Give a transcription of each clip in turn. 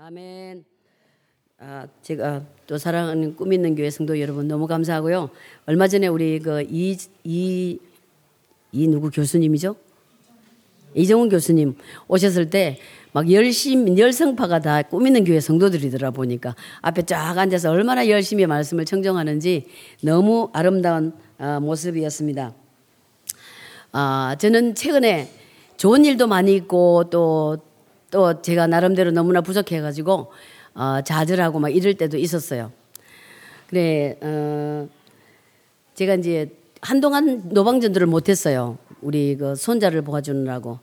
아멘. 아, 제가 또 사랑하는 꿈 있는 교회 성도 여러분 너무 감사하고요. 얼마 전에 우리 그이이 이 누구 교수님이죠? 이정훈 교수님 오셨을 때 막 열심 열성파가 다 꾸미는 교회 성도들이더라 보니까 앞에 쫙 앉아서 얼마나 열심히 말씀을 청정하는지 너무 아름다운 어, 모습이었습니다. 아, 저는 최근에 좋은 일도 많이 있고 또, 또 제가 나름대로 너무나 부족해가지고 어, 좌절하고 막 이럴 때도 있었어요. 그래, 어, 제가 이제 한동안 노방전도를 못했어요. 우리 그 손자를 보아주느라고.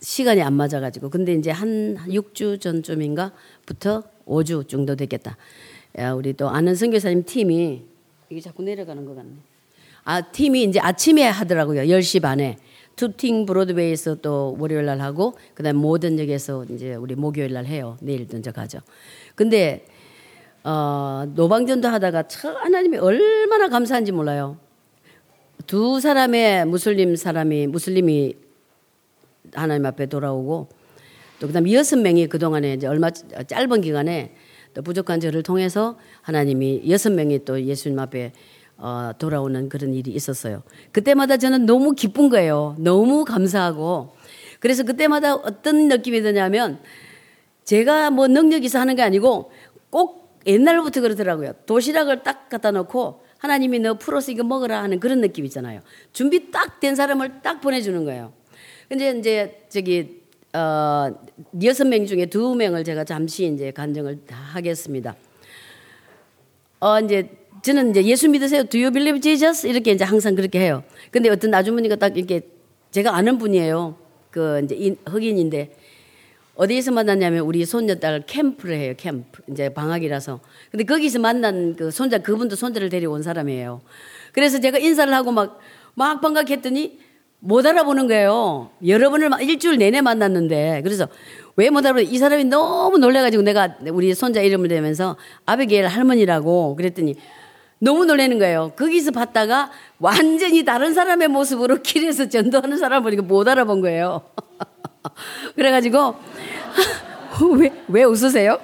시간이 안 맞아가지고. 근데 이제 한 6주 전쯤인가부터 5주 정도 됐겠다. 야, 우리 또 아는 선교사님 팀이, 이게 자꾸 내려가는 것 같네. 아, 팀이 이제 아침에 하더라고요. 10시 반에. 투팅 브로드웨이에서 또 월요일 날 하고, 그 다음에 모든 역에서 이제 우리 목요일 날 해요. 내일도 이제 가죠. 근데, 어, 노방전도 하다가 참 하나님이 얼마나 감사한지 몰라요. 두 사람의 무슬림 사람이, 무슬림이 하나님 앞에 돌아오고 또 그다음 여섯 명이 그 동안에 이제 얼마 짧은 기간에 또 부족한 저를 통해서 하나님이 여섯 명이 또 예수님 앞에 어, 돌아오는 그런 일이 있었어요. 그때마다 저는 너무 기쁜 거예요. 너무 감사하고 그래서 그때마다 어떤 느낌이 드냐면 제가 뭐 능력이 있어 하는 게 아니고 꼭 옛날부터 그러더라고요. 도시락을 딱 갖다 놓고 하나님이 너 풀어서 이거 먹으라 하는 그런 느낌 있잖아요. 준비 딱 된 사람을 딱 보내주는 거예요. 근데 이제 저기 어 여섯 명 중에 두 명을 제가 잠시 이제 간증을 하겠습니다. 어 이제 저는 이제 예수 믿으세요. Do you believe Jesus? 이렇게 이제 항상 그렇게 해요. 근데 어떤 아주머니가 딱 이렇게 제가 아는 분이에요. 그 이제 흑인인데 어디에서 만났냐면 우리 손녀딸 캠프를 해요. 캠프. 이제 방학이라서. 근데 거기서 만난 그 손자 그분도 손자를 데리고 사람이에요. 그래서 제가 인사를 하고 막 막 반갑했더니 못 알아보는 거예요. 여러 번을 일주일 내내 만났는데 그래서 왜 못 알아보는 이 사람이 너무 놀래가지고 내가 우리 손자 이름을 대면서 아베게일 할머니라고 그랬더니 너무 놀라는 거예요. 거기서 봤다가 완전히 다른 사람의 모습으로 길에서 전도하는 사람을 보니까 못 알아본 거예요. 그래가지고 왜, 왜 웃으세요?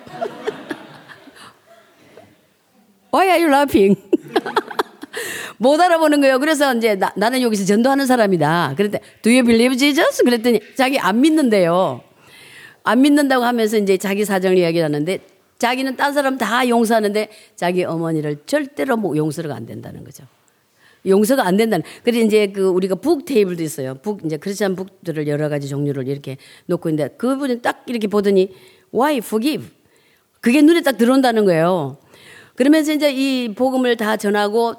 Why are you laughing? 못 알아보는 거예요. 그래서 이제 나, 는 여기서 전도하는 사람이다. 그랬더니 Do you believe Jesus? 그랬더니 자기 안 믿는데요. 안 믿는다고 하면서 이제 자기 사정을 이야기하는데 자기는 딴 사람 다 용서하는데 자기 어머니를 절대로 뭐 용서가 안 된다는 거죠. 용서가 안 된다는. 그래서 이제 그 우리가 북 테이블도 있어요. 북 이제 크리스천 북들을 여러 가지 종류를 이렇게 놓고 있는데 그분이 딱 이렇게 보더니 why forgive? 그게 눈에 딱 들어온다는 거예요. 그러면서 이제 이 복음을 다 전하고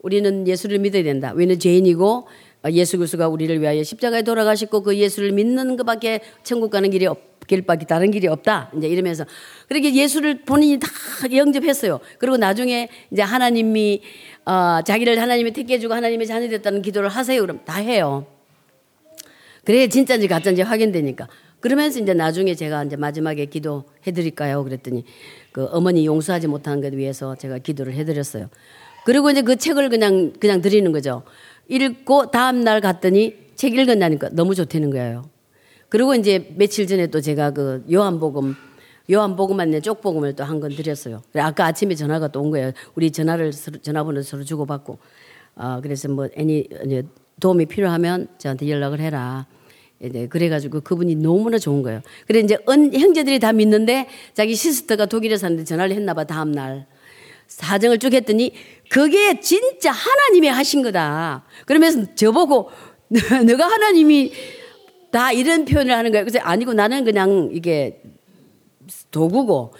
우리는 예수를 믿어야 된다. 우리는 죄인이고 예수 그리스도가 우리를 위하여 십자가에 돌아가셨고 그 예수를 믿는 것밖에 천국 가는 길이 없, 길 밖에 다른 길이 없다. 이제 이러면서 그렇게 예수를 본인이 다 영접했어요. 그리고 나중에 이제 하나님이 어, 자기를 하나님이 택해 주고 하나님의 자녀 됐다는 기도를 하세요. 그럼 다 해요. 그래 진짜인지 가짜인지 확인되니까. 그러면서 이제 나중에 제가 이제 마지막에 기도해 드릴까요? 그랬더니 그 어머니 용서하지 못한 것 위해서 제가 기도를 해 드렸어요. 그리고 이제 그 책을 그냥 그냥 드리는 거죠. 읽고 다음 날 갔더니 책 읽었다니까 너무 좋다는 거예요. 그리고 이제 며칠 전에 또 제가 그 요한복음 요한복음 안에 쪽복음을 또 한 건 드렸어요. 아까 아침에 전화가 또 온 거예요. 우리 전화를 전화번호 서로 주고받고 아 그래서 뭐 애니 도움이 필요하면 저한테 연락을 해라. 네, 그래가지고 그분이 너무나 좋은 거예요. 그래 이제 은 형제들이 다 믿는데 자기 시스터가 독일에 사는데 전화를 했나봐 다음 날. 사정을 쭉 했더니 그게 진짜 하나님이 하신 거다. 그러면서 저보고 너가 하나님이 다 이런 표현을 하는 거야. 그래서 아니고 나는 그냥 이게 도구고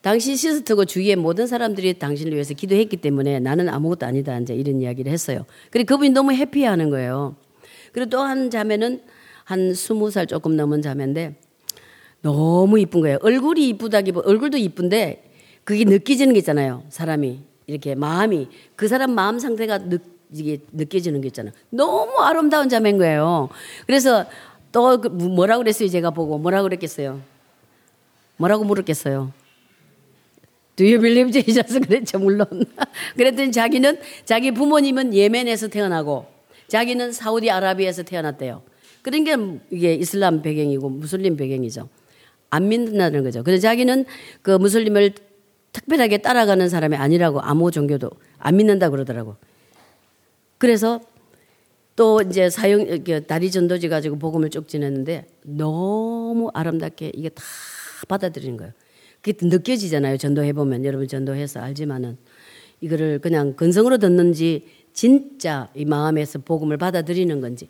당신 시스터고 주위의 모든 사람들이 당신을 위해서 기도했기 때문에 나는 아무것도 아니다. 이제 이런 이야기를 했어요. 그리고 그분이 너무 해피하는 거예요. 그리고 또 한 자매는 한 스무 살 조금 넘은 자매인데 너무 이쁜 거예요. 얼굴이 이쁘다기보다 얼굴도 이쁜데 그게 느껴지는 게 있잖아요. 사람이 이렇게 마음이 그 사람 마음 상태가 느, 이게 느껴지는 게 있잖아요. 너무 아름다운 자매인 거예요. 그래서 또그 뭐라고 그랬어요? 제가 보고 뭐라고 그랬겠어요? 뭐라고 물었겠어요? Do you believe Jesus? 그랬죠, 물론. 그랬더니 자기는, 자기 부모님은 예멘에서 태어나고, 자기는 사우디아라비아에서 태어났대요. 그런 게 이게 이슬람 배경이고 무슬림 배경이죠. 안 믿는다는 거죠. 그래서 자기는 그 무슬림을 특별하게 따라가는 사람이 아니라고 아무 종교도 안 믿는다 그러더라고. 그래서 또 이제 사형 다리 전도지 가지고 복음을 쭉 지냈는데 너무 아름답게 이게 다 받아들이는 거예요. 그게 느껴지잖아요. 전도해 보면 여러분 전도해서 알지만은 이거를 그냥 근성으로 듣는지 진짜 이 마음에서 복음을 받아들이는 건지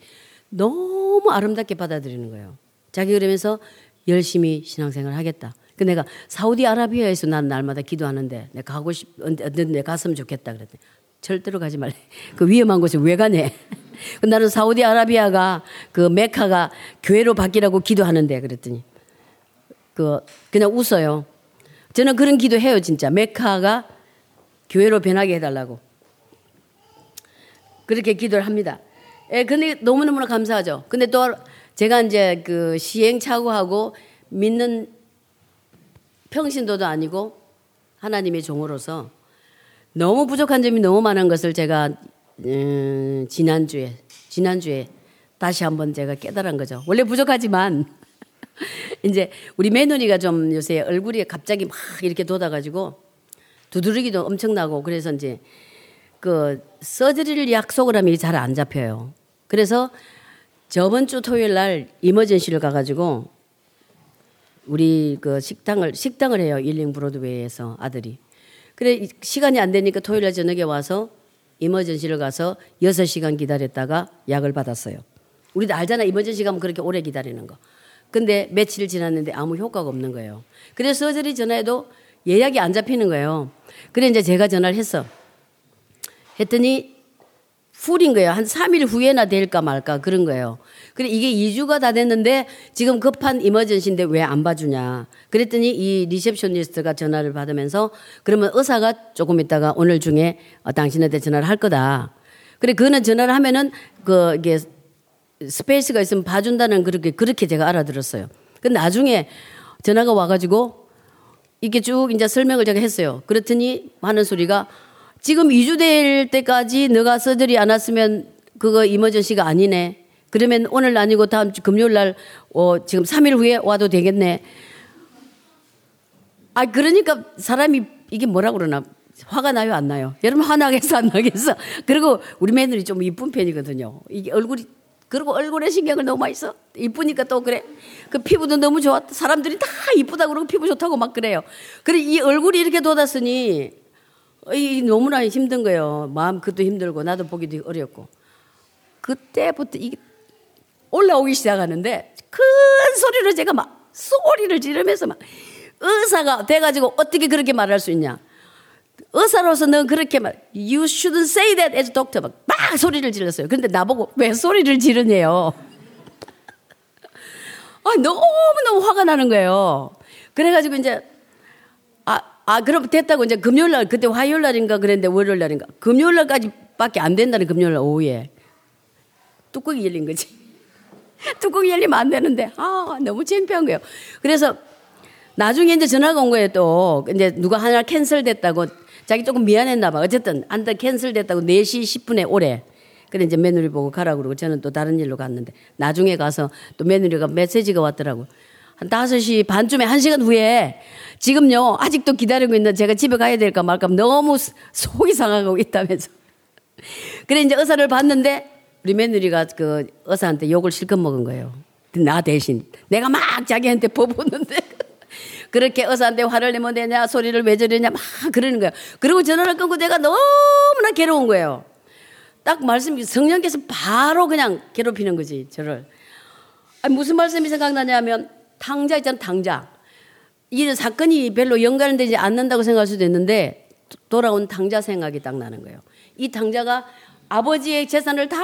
너무 아름답게 받아들이는 거예요. 자기 그러면서 열심히 신앙생활 하겠다. 그 내가 사우디아라비아에서 난 날마다 기도하는데 내가 가고 싶, 언제 갔으면 좋겠다 그랬더니 절대로 가지 말래. 그 위험한 곳에 왜 가네. 그 나는 사우디아라비아가 그 메카가 교회로 바뀌라고 기도하는데 그랬더니 그 그냥 웃어요. 저는 그런 기도해요 진짜 메카가 교회로 변하게 해달라고 그렇게 기도를 합니다. 예, 근데 너무너무 감사하죠. 근데 또 제가 이제 그 시행착오하고 믿는 평신도도 아니고 하나님의 종으로서 너무 부족한 점이 너무 많은 것을 제가 음, 지난주에 지난주에 다시 한번 제가 깨달은 거죠. 원래 부족하지만 이제 우리 며느리가 좀 요새 얼굴이 갑자기 막 이렇게 돋아가지고 두드러기도 엄청나고 그래서 이제 그 서저리를 약속을 하면 잘 안 잡혀요. 그래서 저번 주 토요일 날 이머전시를 가가지고 우리 그 식당을 식당을 해요 일링 브로드웨이에서 아들이. 그래 시간이 안 되니까 토요일 날 저녁에 와서 이머전시를 가서 6시간 기다렸다가 약을 받았어요. 우리도 알잖아 emergency 가면 그렇게 오래 기다리는 거. 근데 며칠 지났는데 아무 효과가 없는 거예요. 그래서 surgery 전화해도 예약이 안 잡히는 거예요. 그래 이제 제가 전화를 했어. 했더니 full인 거예요. 한 3일 후에나 될까 말까 그런 거예요. 그래 이게 2주가 다 됐는데 지금 급한 emergency인데 왜 안 봐주냐. 그랬더니 이 receptionist가 전화를 받으면서 그러면 의사가 조금 있다가 오늘 중에 어, 당신한테 전화를 할 거다. 그래 그거는 전화를 하면은 그 이게 space가 있으면 봐준다는 그렇게 그렇게 제가 알아들었어요. 근데 나중에 전화가 와가지고 이게 쭉 이제 설명을 제가 했어요. 그랬더니 하는 소리가 지금 2주 될 때까지 너가 surgery 안 왔으면 그거 이머전시가 아니네. 그러면 오늘 아니고 다음 주 금요일 날 어, 지금 3일 후에 와도 되겠네. 아 그러니까 사람이 이게 뭐라 그러나 화가 나요 안 나요? 여러분 화나겠어 안 나겠어? 그리고 우리 며느리 좀 이쁜 편이거든요. 이게 얼굴이 그리고 얼굴에 신경을 너무 많이 써. 이쁘니까 또 그래. 그 피부도 너무 좋아. 사람들이 다 이쁘다 그러고 피부 좋다고 막 그래요. 그래 이 얼굴이 이렇게 돋았으니 이 너무나 힘든 거예요. 마음 그것도 힘들고 나도 보기도 어렵고. 그때부터 이게 올라오기 시작하는데 큰 소리로 제가 막 소리를 지르면서 막 의사가 돼가지고 어떻게 그렇게 말할 수 있냐. 의사로서 는 그렇게 말, you shouldn't say that as a doctor. 막, 막 소리를 질렀어요. 그런데 나보고 왜 소리를 지르냐요. 아, 너무너무 화가 나는 거예요. 그래가지고 이제 아, 그럼 됐다고 이제 금요일 날, 그때 화요일 날인가 그랬는데 월요일 날인가. 금요일 날까지 밖에 안 된다는 금요일 날 오후에. 뚜껑이 열린 거지. 뚜껑이 열리면 안 되는데, 아, 너무 창피한 거예요. 그래서 나중에 이제 전화가 온 거예요, 또. 이제 누가 하나 cancel 됐다고. 자기 조금 미안했나 봐. 어쨌든, 안돼 cancel 됐다고 4시 10분에 오래. 그래 이제 며느리 보고 가라 그러고 저는 또 다른 일로 갔는데 나중에 가서 또 며느리가 메시지가 왔더라고. 한 5시 반쯤에 1시간 후에 지금요, 아직도 기다리고 있는 제가 집에 가야 될까 말까 너무 속이 상하고 있다면서. 그래, 이제 의사를 봤는데 우리 며느리가 그 의사한테 욕을 실컷 먹은 거예요. 나 대신. 내가 막 자기한테 퍼붓는데. 그렇게 의사한테 화를 내면 되냐, 소리를 왜 저러냐, 막 그러는 거예요. 그리고 전화를 끊고 내가 너무나 괴로운 거예요. 딱 말씀, 성령께서 바로 그냥 괴롭히는 거지, 저를. 아니, 무슨 말씀이 생각나냐면, 탕자 있잖아, 탕자. 이 사건이 별로 연관되지 않는다고 생각할 수도 있는데 돌아온 당자 생각이 딱 나는 거예요. 이 당자가 아버지의 재산을 다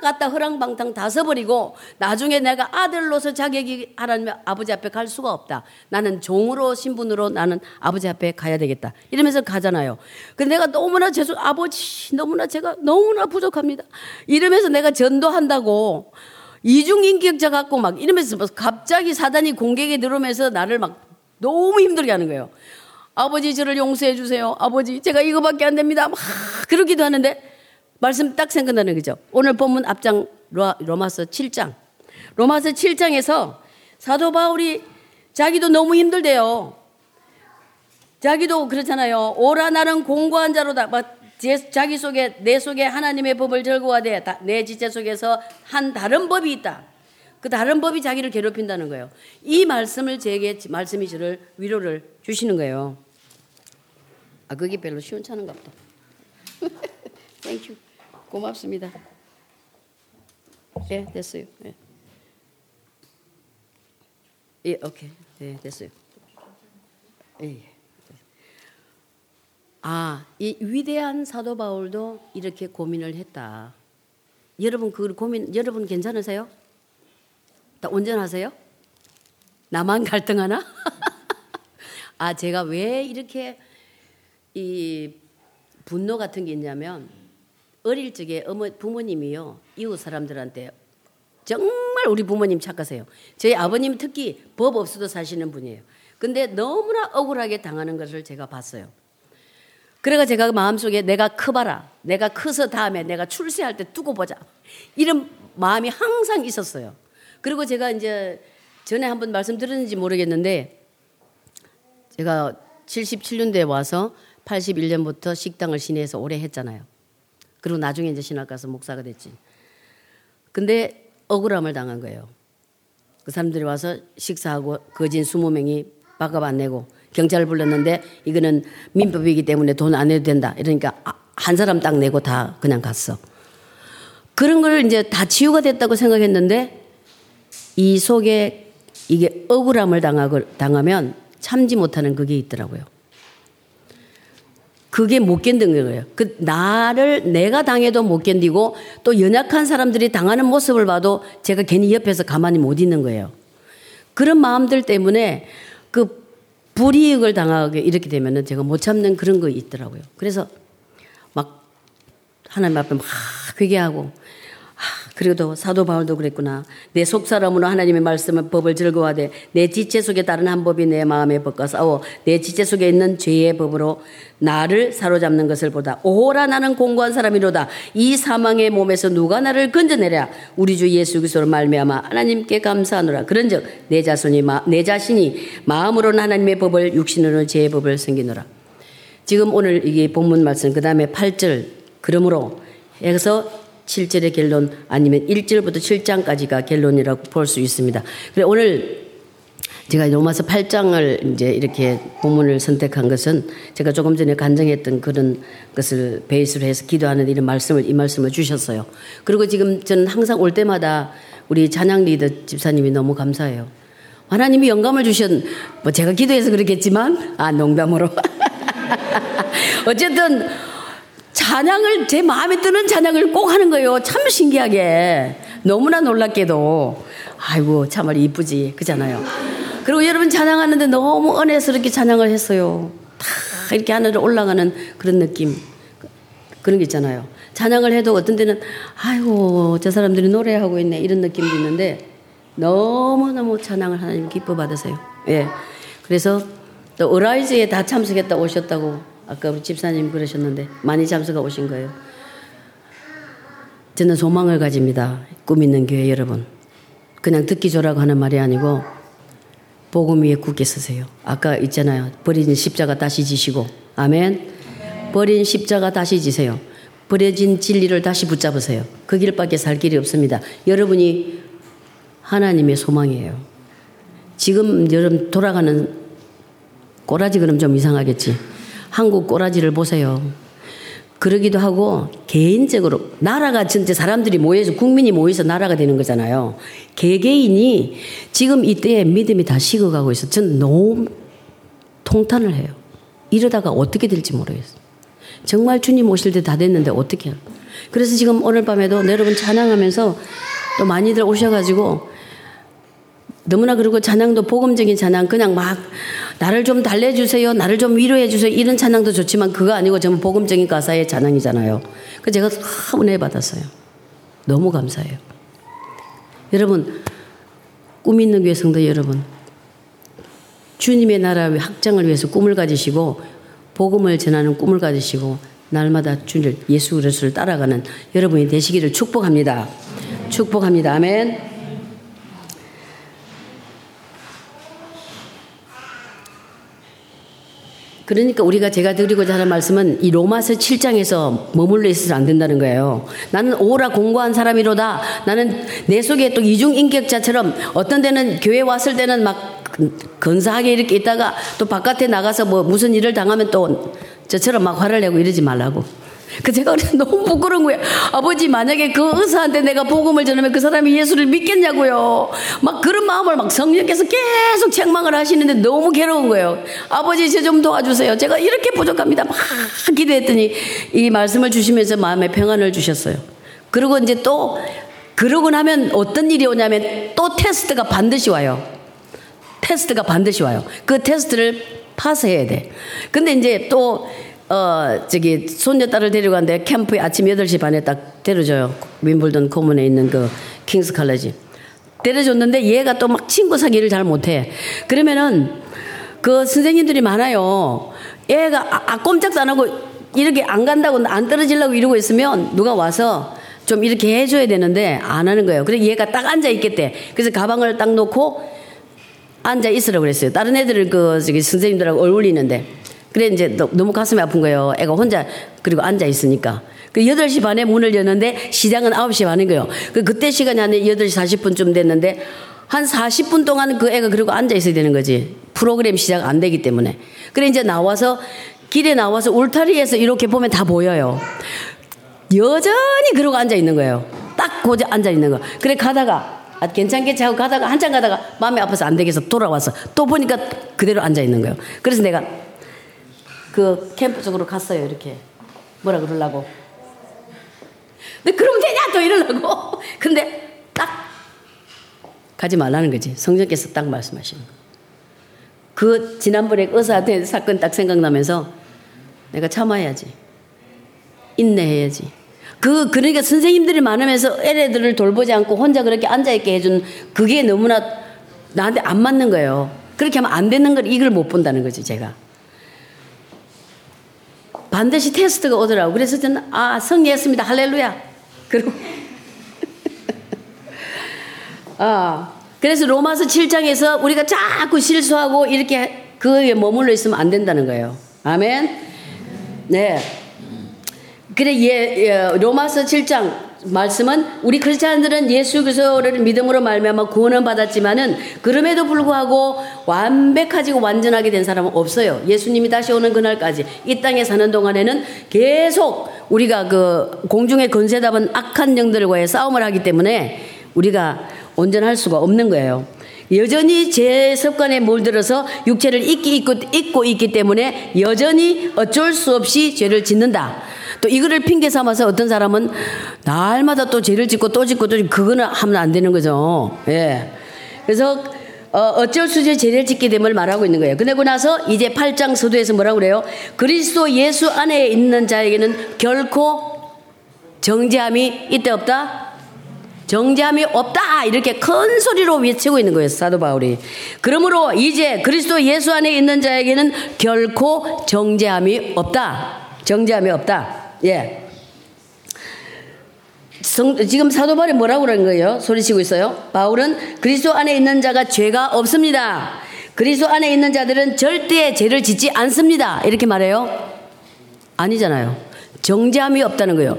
갖다 허랑방탕 다 써버리고 나중에 내가 아들로서 자격이 하나님 아버지 앞에 갈 수가 없다. 나는 종으로 신분으로 나는 아버지 앞에 가야 되겠다. 이러면서 가잖아요. 근데 내가 너무나 죄송 아버지 너무나 제가 너무나 부족합니다. 이러면서 내가 전도한다고 이중인격자 갖고 막 이러면서 갑자기 사단이 공격에 들어오면서 나를 막 너무 힘들게 하는 거예요. 아버지 저를 용서해 주세요. 아버지 제가 이거밖에 안 됩니다. 막 그러기도 하는데 말씀 딱 생각나는 거죠. 오늘 본문 앞장 로마서 7장. 로마서 7장에서 사도 바울이 자기도 너무 힘들대요. 자기도 그렇잖아요. 오라 나는 공고한 자로다. 제, 자기 속에 내 속에 하나님의 법을 즐거워하되 내 지체 속에서 한 다른 법이 있다. 그 다른 법이 자기를 괴롭힌다는 거예요. 이 말씀을 제게 말씀이 저를 위로를 주시는 거예요. 아 그게 별로 시원찮은가 보다. Thank you. 고맙습니다. 예, 됐어요. 예. 예, 오케이. 네, 됐어요. 예. 아, 이 위대한 사도 바울도 이렇게 고민을 했다. 여러분 그 고민 여러분 괜찮으세요? 다 온전하세요? 나만 갈등하나? 아, 제가 왜 이렇게 이 분노 같은 게 있냐면 어릴 적에 어머 부모님이요 이웃 사람들한테 정말 우리 부모님 착하세요. 저희 아버님 특히 법 없어도 사시는 분이에요. 근데 너무나 억울하게 당하는 것을 제가 봤어요. 그래가 제가 마음속에 내가 커봐라. 내가 커서 다음에 내가 출세할 때 두고 보자. 이런 마음이 항상 있었어요. 그리고 제가 이제 전에 한번 말씀드렸는지 모르겠는데 제가 77년대에 와서 81년부터 식당을 시내에서 오래 했잖아요. 그리고 나중에 이제 신학 가서 목사가 됐지. 근데 억울함을 당한 거예요. 그 사람들이 와서 식사하고 거진 20명이 밥값 안 내고 경찰을 불렀는데 이거는 민법이기 때문에 돈안 내도 된다. 이러니까 아, 한 사람 딱 내고 다 그냥 갔어. 그런 걸 이제 다 치유가 됐다고 생각했는데 이 속에 이게 억울함을 당하고, 당하면 참지 못하는 그게 있더라고요. 그게 못 견디는 거예요. 그 나를 내가 당해도 못 견디고 또 연약한 사람들이 당하는 모습을 봐도 제가 괜히 옆에서 가만히 못 있는 거예요. 그런 마음들 때문에 그 불이익을 당하게 이렇게 되면은 제가 못 참는 그런 거 있더라고요. 그래서 막 하나님 앞에 막 회개하고 그래도 사도 바울도 그랬구나. 내 속사람으로 하나님의 말씀을 법을 즐거워하되 내 지체 속에 다른 한 법이 내 마음에 법과 싸워 내 지체 속에 있는 죄의 법으로 나를 사로잡는 것을 보다 오라 나는 공고한 사람이로다. 이 사망의 몸에서 누가 나를 건져내랴. 우리 주 예수 그리스도로 말미암아 하나님께 감사하노라. 그런즉 내 자손이 내 자신이 마음으로는 하나님의 법을 육신으로 죄의 법을 섬기노라. 지금 오늘 이게 본문 말씀 그 다음에 8절 그러므로 여기서 7절의 결론 아니면 1절부터 7장까지가 결론이라고 볼 수 있습니다. 그래 오늘 제가 로마서 8장을 이제 이렇게 본문을 선택한 것은 제가 조금 전에 간증했던 그런 것을 베이스로 해서 기도하는 이런 말씀을 이 말씀을 주셨어요. 그리고 지금 저는 항상 올 때마다 우리 찬양 리더 집사님이 너무 감사해요. 하나님이 영감을 주신 뭐 제가 기도해서 그렇겠지만 아 농담으로 어쨌든 찬양을 제 마음에 드는 찬양을 꼭 하는 거예요. 참 신기하게 너무나 놀랍게도 아이고 참말 이쁘지 그잖아요. 그리고 여러분 찬양하는데 너무 은혜스럽게 찬양을 했어요. 다 이렇게 하늘로 올라가는 그런 느낌 그런 게 있잖아요. 찬양을 해도 어떤 때는 아이고 저 사람들이 노래하고 있네 이런 느낌도 있는데 너무너무 찬양을 하나님 기뻐 받으세요. 예. 그래서 또 어라이즈에 다 참석했다 오셨다고 아까 우리 집사님 그러셨는데 많이 참석하 오신 거예요. 저는 소망을 가집니다. 꿈 있는 교회 여러분. 그냥 듣기 좋라고 하는 말이 아니고 복음 위에 굳게 서세요. 아까 있잖아요. 버린 십자가 다시 지시고 아멘. 버린 십자가 다시 지세요. 버려진 진리를 다시 붙잡으세요. 그 길밖에 살 길이 없습니다. 여러분이 하나님의 소망이에요. 지금 여러분 돌아가는 꼬라지 그럼 좀 이상하겠지. 한국 꼬라지를 보세요. 그러기도 하고 개인적으로 나라가 진짜 사람들이 모여서 국민이 모여서 나라가 되는 거잖아요. 개개인이 지금 이때에 믿음이 다 식어가고 있어. 전 너무 통탄을 해요. 이러다가 어떻게 될지 모르겠어요. 정말 주님 오실 때 다 됐는데 어떻게? 그래서 지금 오늘 밤에도 여러분 찬양하면서 또 많이들 오셔가지고 너무나 그리고 찬양도 복음적인 찬양 그냥 막 나를 좀 달래주세요. 나를 좀 위로해주세요. 이런 찬양도 좋지만 그거 아니고 전부 복음적인 가사의 찬양이잖아요. 그 제가 참 은혜 받았어요. 너무 감사해요. 여러분, 꿈 있는 교회 성도 여러분, 주님의 나라의 확장을 위해서 꿈을 가지시고 복음을 전하는 꿈을 가지시고 날마다 주를 예수 그리스도를 따라가는 여러분이 되시기를 축복합니다. 축복합니다. 아멘. 그러니까 우리가 제가 드리고자 하는 말씀은 이 로마서 7장에서 머물러 있어서 안 된다는 거예요. 나는 오라 공고한 사람이로다. 나는 내 속에 또 이중 인격자처럼 어떤 데는 교회 왔을 때는 막 근사하게 이렇게 있다가 또 바깥에 나가서 뭐 무슨 일을 당하면 또 저처럼 막 화를 내고 이러지 말라고. 그 제가 너무 부끄러운 거예요. 아버지 만약에 그 의사한테 내가 복음을 전하면 그 사람이 예수를 믿겠냐고요. 막 그런 마음을 막 성령께서 계속 책망을 하시는데 너무 괴로운 거예요. 아버지 저좀 도와주세요. 제가 이렇게 부족합니다. 막 기도했더니 이 말씀을 주시면서 마음에 평안을 주셨어요. 그리고 이제 또 그러고 나면 어떤 일이 오냐면 또 테스트가 반드시 와요. 테스트가 반드시 와요. 그 테스트를 파스해야 돼. 근데 이제 또 어, 저기, 손녀딸을 데리고 갔는데 캠프에 아침 8시 반에 딱 데려줘요. 윈블던 코문에 있는 그 킹스 칼레지. 데려줬는데 얘가 또 막 친구 사귀를 잘 못해. 그러면은 그 선생님들이 많아요. 애가 아, 아 꼼짝도 안 하고 이렇게 안 간다고 안 떨어지려고 이러고 있으면 누가 와서 좀 이렇게 해줘야 되는데 안 하는 거예요. 그래 얘가 딱 앉아 있겠대. 그래서 가방을 딱 놓고 앉아 있으라고 그랬어요. 다른 애들을 그 저기 선생님들하고 어울리는데. 그래 이제 너무 가슴이 아픈 거예요. 애가 혼자 그리고 앉아 있으니까. 그 8시 반에 문을 여는데 시장은 9시 반인 거예요. 그 그때 시간이 한 8시 40분쯤 됐는데 한 40분 동안 그 애가 그리고 앉아 있어야 되는 거지. 프로그램 시작 안 되기 때문에. 그래 이제 나와서 길에 나와서 울타리에서 이렇게 보면 다 보여요. 여전히 그러고 앉아 있는 거예요. 딱 고자 앉아 있는 거. 그래 가다가 아, 괜찮겠지 하고 가다가 한참 가다가 마음이 아파서 안 되겠어 돌아와서 또 보니까 그대로 앉아 있는 거예요. 그래서 내가 그 캠프 쪽으로 갔어요. 이렇게 뭐라 그러려고. 근데 그러면 되냐 또 이러려고. 근데 딱 가지 말라는 거지. 성령께서 딱 말씀하시는 거. 그 지난번에 의사한테 사건 딱 생각나면서 내가 참아야지. 인내해야지. 그, 그러니까 선생님들이 많으면서 애들을 돌보지 않고 혼자 그렇게 앉아 있게 해준 그게 너무나 나한테 안 맞는 거예요. 그렇게 하면 안 되는 걸 이걸 못 본다는 거지, 제가. 반드시 테스트가 오더라고. 그래서 저는 아 성리했습니다. 할렐루야. 그리고 아 그래서 로마서 7장에서 우리가 자꾸 실수하고 이렇게 그에 머물러 있으면 안 된다는 거예요. 아멘. 네. 그래 예, 예 로마서 7장 말씀은 우리 크리스찬들은 예수 그리스도를 믿음으로 말미암아 구원을 받았지만은 그럼에도 불구하고 완벽하지 고 완전하게 된 사람은 없어요. 예수님이 다시 오는 그날까지 이 땅에 사는 동안에는 계속 우리가 그 공중의 건세 잡은 악한 영들과의 싸움을 하기 때문에 우리가 온전할 수가 없는 거예요. 여전히 제 습관에 몰들어서 육체를 잊기 잊고 있기 때문에 여전히 어쩔 수 없이 죄를 짓는다. 또 이거를 핑계 삼아서 어떤 사람은 날마다 또 죄를 짓고 또 짓고 또 짓고 그거는 하면 안 되는 거죠. 예. 그래서 어, 어쩔 수 없이 죄를 짓게 됨을 말하고 있는 거예요. 그러고 나서 이제 8장 서두에서 뭐라고 그래요? 그리스도 예수 안에 있는 자에게는 결코 정죄함이 있다 없다? 정죄함이 없다 이렇게 큰 소리로 외치고 있는 거예요 사도 바울이 그러므로 이제 그리스도 예수 안에 있는 자에게는 결코 정죄함이 없다 정죄함이 없다 예. 성, 지금 사도 바울이 뭐라고 그러는 거예요? 소리치고 있어요. 바울은 그리스도 안에 있는 자가 죄가 없습니다. 그리스도 안에 있는 자들은 절대 죄를 짓지 않습니다. 이렇게 말해요. 아니잖아요. 정죄함이 없다는 거예요.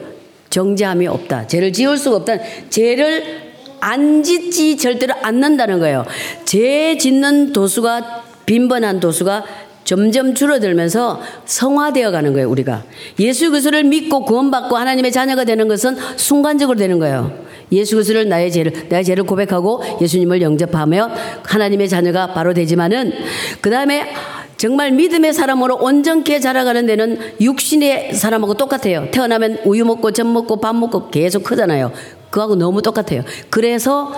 정죄함이 없다. 죄를 지을 수가 없다. 죄를 안 짓지 절대로 않는다는 거예요. 죄 짓는 도수가 빈번한 도수가 점점 줄어들면서 성화되어 가는 거예요, 우리가. 예수 그리스도를 믿고 구원받고 하나님의 자녀가 되는 것은 순간적으로 되는 거예요. 예수 그리스도를 나의 죄를 나의 죄를 고백하고 예수님을 영접하며 하나님의 자녀가 바로 되지만은 그다음에 정말 믿음의 사람으로 온전케 자라가는 데는 육신의 사람하고 똑같아요. 태어나면 우유 먹고 젖 먹고 밥 먹고 계속 크잖아요. 그하고 너무 똑같아요. 그래서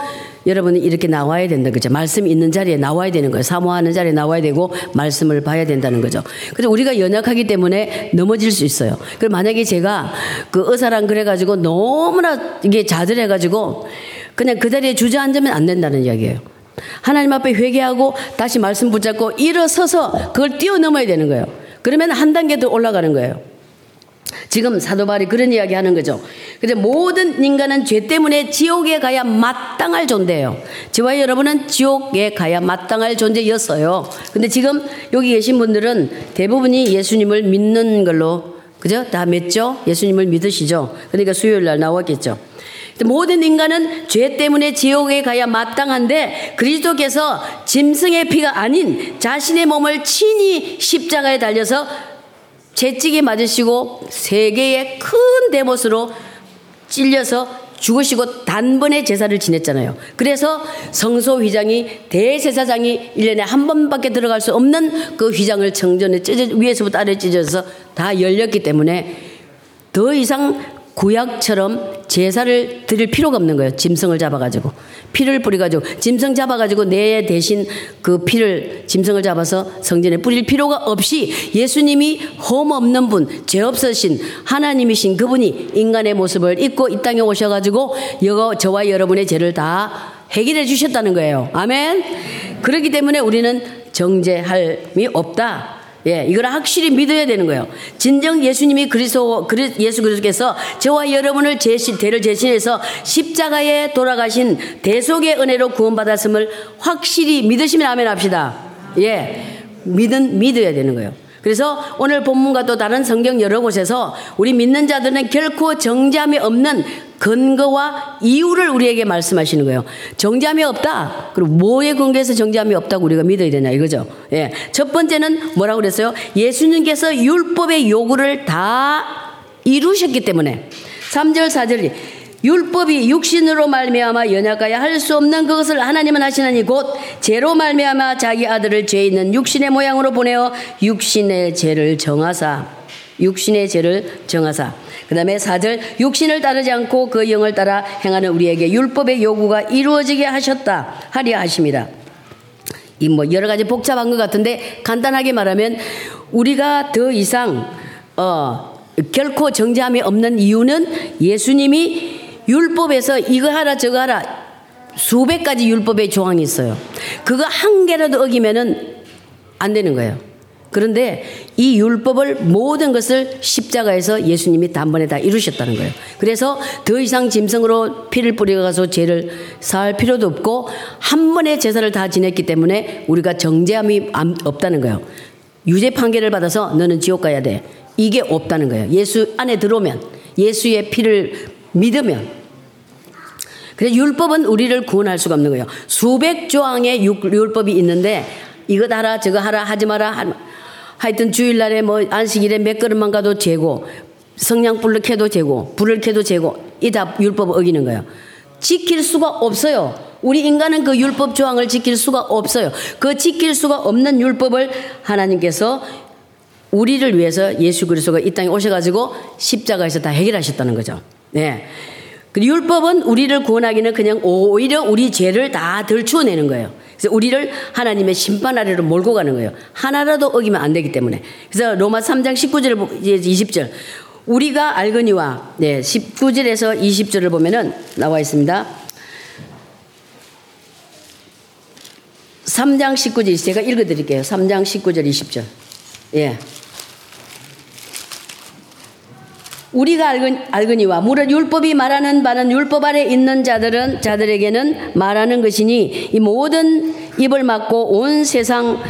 여러분이 이렇게 나와야 된다 그죠? 말씀 있는 자리에 나와야 되는 거예요. 사모하는 자리에 나와야 되고 말씀을 봐야 된다는 거죠. 그래서 우리가 연약하기 때문에 넘어질 수 있어요. 그 만약에 제가 그 의사랑 그래가지고 너무나 이게 자들해가지고 그냥 그 자리에 주저앉으면 안 된다는 이야기예요. 하나님 앞에 회개하고 다시 말씀 붙잡고 일어서서 그걸 뛰어넘어야 되는 거예요. 그러면 한 단계 더 올라가는 거예요. 지금 사도 바울이 그런 이야기 하는 거죠. 그래서 모든 인간은 죄 때문에 지옥에 가야 마땅할 존재예요. 저와 여러분은 지옥에 가야 마땅할 존재였어요. 근데 지금 여기 계신 분들은 대부분이 예수님을 믿는 걸로 그죠? 다 믿죠? 예수님을 믿으시죠? 그러니까 수요일 날 나왔겠죠. 모든 인간은 죄 때문에 지옥에 가야 마땅한데 그리스도께서 짐승의 피가 아닌 자신의 몸을 친히 십자가에 달려서 채찍에 맞으시고 세계의 큰 대못으로 찔려서 죽으시고 단번에 제사를 지냈잖아요. 그래서 성소 휘장이 대제사장이 1년에 한 번밖에 들어갈 수 없는 그 휘장을 정전에 찢어 위에서부터 아래 찢어서 다 열렸기 때문에 더 이상 구약처럼 제사를 드릴 필요가 없는 거예요. 짐승을 잡아가지고. 피를 뿌려가지고. 짐승 잡아가지고 내 대신 그 피를, 짐승을 잡아서 성전에 뿌릴 필요가 없이 예수님이 험 없는 분, 죄 없으신 하나님이신 그분이 인간의 모습을 입고 이 땅에 오셔가지고 여거, 저와 여러분의 죄를 다 해결해 주셨다는 거예요. 아멘? 그렇기 때문에 우리는 정죄할미 없다. 예, 이걸 확실히 믿어야 되는 거예요. 진정 예수님이 그리스도, 예수 그리스도께서 저와 여러분을 제시, 대를 제신해서 십자가에 돌아가신 대속의 은혜로 구원받았음을 확실히 믿으시면 아멘 합시다. 예, 믿은, 믿어야 되는 거예요. 그래서 오늘 본문과 또 다른 성경 여러 곳에서 우리 믿는 자들은 결코 정죄함이 없는 근거와 이유를 우리에게 말씀하시는 거예요. 정죄함이 없다. 그리고 뭐에 근거해서 정죄함이 없다고 우리가 믿어야 되냐 이거죠. 예. 첫 번째는 뭐라고 그랬어요? 예수님께서 율법의 요구를 다 이루셨기 때문에 3절 4절 율법이 육신으로 말미암아 연약하여 할 수 없는 그것을 하나님은 하시나니 곧 죄로 말미암아 자기 아들을 죄 있는 육신의 모양으로 보내어 육신의 죄를 정하사 육신의 죄를 정하사 그 다음에 4절 육신을 따르지 않고 그 영을 따라 행하는 우리에게 율법의 요구가 이루어지게 하셨다 하리 하심이라 이뭐 여러 가지 복잡한 것 같은데 간단하게 말하면 우리가 더 이상 어 결코 정죄함이 없는 이유는 예수님이 율법에서 이거 하라 저거 하라 수백 가지 율법의 조항이 있어요. 그거 한 개라도 어기면은 안 되는 거예요. 그런데 이 율법을 모든 것을 십자가에서 예수님이 단번에 다 이루셨다는 거예요. 그래서 더 이상 짐승으로 피를 뿌려가서 죄를 사할 필요도 없고 한 번에 제사를 다 지냈기 때문에 우리가 정죄함이 없다는 거예요. 유죄 판결을 받아서 너는 지옥 가야 돼. 이게 없다는 거예요. 예수 안에 들어오면 예수의 피를 믿으면 그래서 율법은 우리를 구원할 수가 없는 거예요. 수백 조항의 율법이 있는데 이거 하라 저거 하라 하지 마라 하여튼 주일날에 뭐 안식일에 몇 그릇만 가도 재고 성냥불을 켜도 재고 불을 켜도 재고 이 다 율법 어기는 거예요. 지킬 수가 없어요. 우리 인간은 그 율법 조항을 지킬 수가 없어요. 그 지킬 수가 없는 율법을 하나님께서 우리를 위해서 예수 그리스도가 이 땅에 오셔가지고 십자가에서 다 해결하셨다는 거죠. 네. 그 율법은 우리를 구원하기는 그냥 오히려 우리 죄를 다 덜추어내는 거예요. 그래서 우리를 하나님의 심판 아래로 몰고 가는 거예요. 하나라도 어기면 안 되기 때문에. 그래서 로마 3장 19절, 20절. 우리가 알거니와, 네, 19절에서 20절을 보면은 나와 있습니다. 3장 19절, 제가 읽어 드릴게요. 3장 19절, 20절. 예. 우리가 알거니와 무릇 율법이 말하는 바는 율법 아래 있는 자들은 자들에게는 말하는 것이니 이 모든 입을 막고 온 세상으로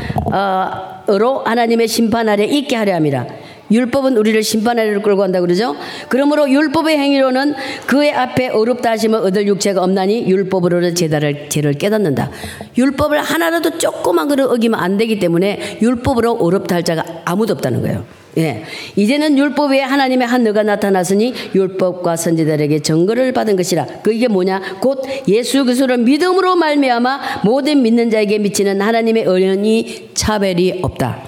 하나님의 심판 아래 있게 하려 함이라. 율법은 우리를 심판 아래로 끌고 간다 그러죠. 그러므로 율법의 행위로는 그의 앞에 어렵다 하시면 얻을 육체가 없나니 율법으로는 제다를 죄를 깨닫는다. 율법을 하나라도 조그만 거를 어기면 안 되기 때문에 율법으로 어렵다 할 자가 아무도 없다는 거예요. 예. 이제는 율법 외에 하나님의 한 너가 나타났으니 율법과 선지자들에게 증거를 받은 것이라. 그게 뭐냐? 곧 예수 그리스도를 믿음으로 말미암아 모든 믿는 자에게 미치는 하나님의 은연이 차별이 없다.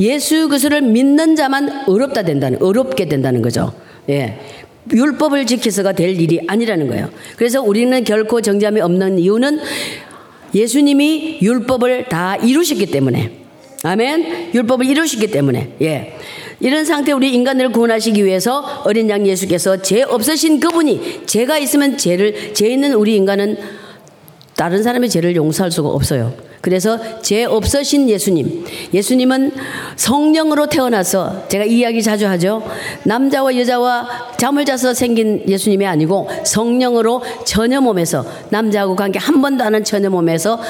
예수 그리스도를 믿는 자만 어렵다 된다는 어렵게 된다는 거죠. 예. 율법을 지켜서가 될 일이 아니라는 거예요. 그래서 우리는 결코 정죄함이 없는 이유는 예수님이 율법을 다 이루셨기 때문에 아멘. 율법을 이루셨기 때문에 예. 이런 상태 우리 인간을 구원하시기 위해서 어린 양 예수께서 죄 없으신 그분이 죄가 있으면 죄를 죄 있는 우리 인간은 다른 사람의 죄를 용서할 수가 없어요. 그래서 죄 없으신 예수님. 예수님은 성령으로 태어나서 제가 이 이야기 자주 하죠. 남자와 여자와 잠을 자서 생긴 예수님이 아니고 성령으로 처녀 몸에서 남자하고 관계 한 번도 안한 처녀 몸에서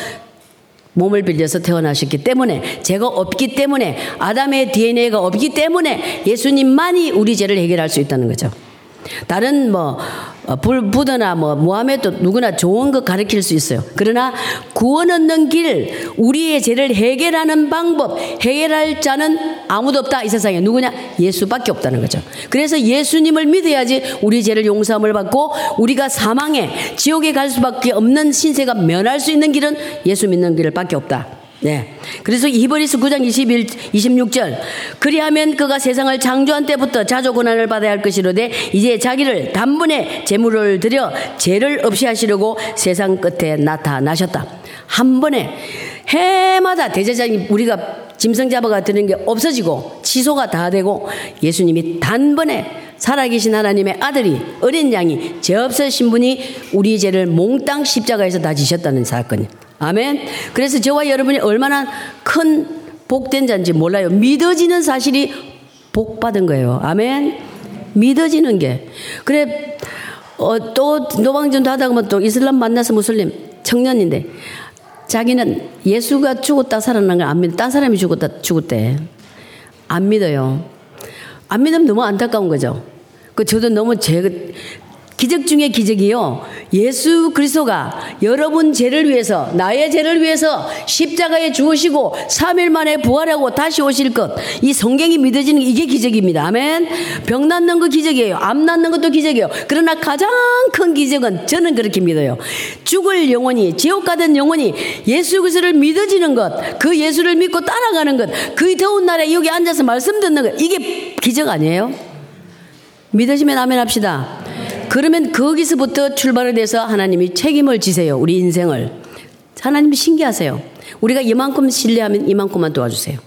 몸을 빌려서 태어나셨기 때문에 죄가 없기 때문에 아담의 DNA가 없기 때문에 예수님만이 우리 죄를 해결할 수 있다는 거죠. 다른 뭐 어, 불부드나 뭐 모함에도 누구나 좋은 거 가르칠 수 있어요. 그러나 구원 얻는 길, 우리의 죄를 해결하는 방법, 해결할 자는 아무도 없다 이 세상에 누구냐? 예수밖에 없다는 거죠. 그래서 예수님을 믿어야지 우리 죄를 용서함을 받고 우리가 사망에 지옥에 갈 수밖에 없는 신세가 면할 수 있는 길은 예수 믿는 길밖에 없다. 네. 그래서 히브리스 9장 21, 26절. 그리하면 그가 세상을 창조한 때부터 자조 고난을 받아야 할 것이로되 이제 자기를 단번에 재물을 들여 죄를 없이 하시려고 세상 끝에 나타나셨다. 한 번에 해마다 대제장이 우리가 짐승 잡아가 드는 게 없어지고 취소가 다 되고 예수님이 단번에 살아계신 하나님의 아들이 어린 양이 죄 없으신 분이 우리 죄를 몽땅 십자가에서 다 지셨다는 사건이 아멘. 그래서 저와 여러분이 얼마나 큰 복된 자인지 몰라요. 믿어지는 사실이 복 받은 거예요. 아멘. 믿어지는 게. 그래, 어, 또 노방전도 하다 보면 또 이슬람 만나서 무슬림 청년인데 자기는 예수가 죽었다 살아난 걸 안 믿어. 딴 사람이 죽었다 죽었대. 안 믿어요. 안 믿으면 너무 안타까운 거죠. 그 저도 너무 제 기적 중의 기적이요. 예수 그리스도가 여러분 죄를 위해서 나의 죄를 위해서 십자가에 죽으시고 3일 만에 부활하고 다시 오실 것. 이 성경이 믿어지는 이게 기적입니다. 아멘. 병 낫는 거 기적이에요. 암 낫는 것도 기적이에요. 그러나 가장 큰 기적은 저는 그렇게 믿어요. 죽을 영혼이 지옥 가던 영혼이 예수 그리스도를 믿어지는 것. 그 예수를 믿고 따라가는 것. 그 더운 날에 여기 앉아서 말씀 듣는 것. 이게 기적 아니에요? 믿으시면 아멘 합시다. 그러면 거기서부터 출발을 해서 하나님이 책임을 지세요. 우리 인생을. 하나님이 신기하세요. 우리가 이만큼 신뢰하면 이만큼만 도와주세요.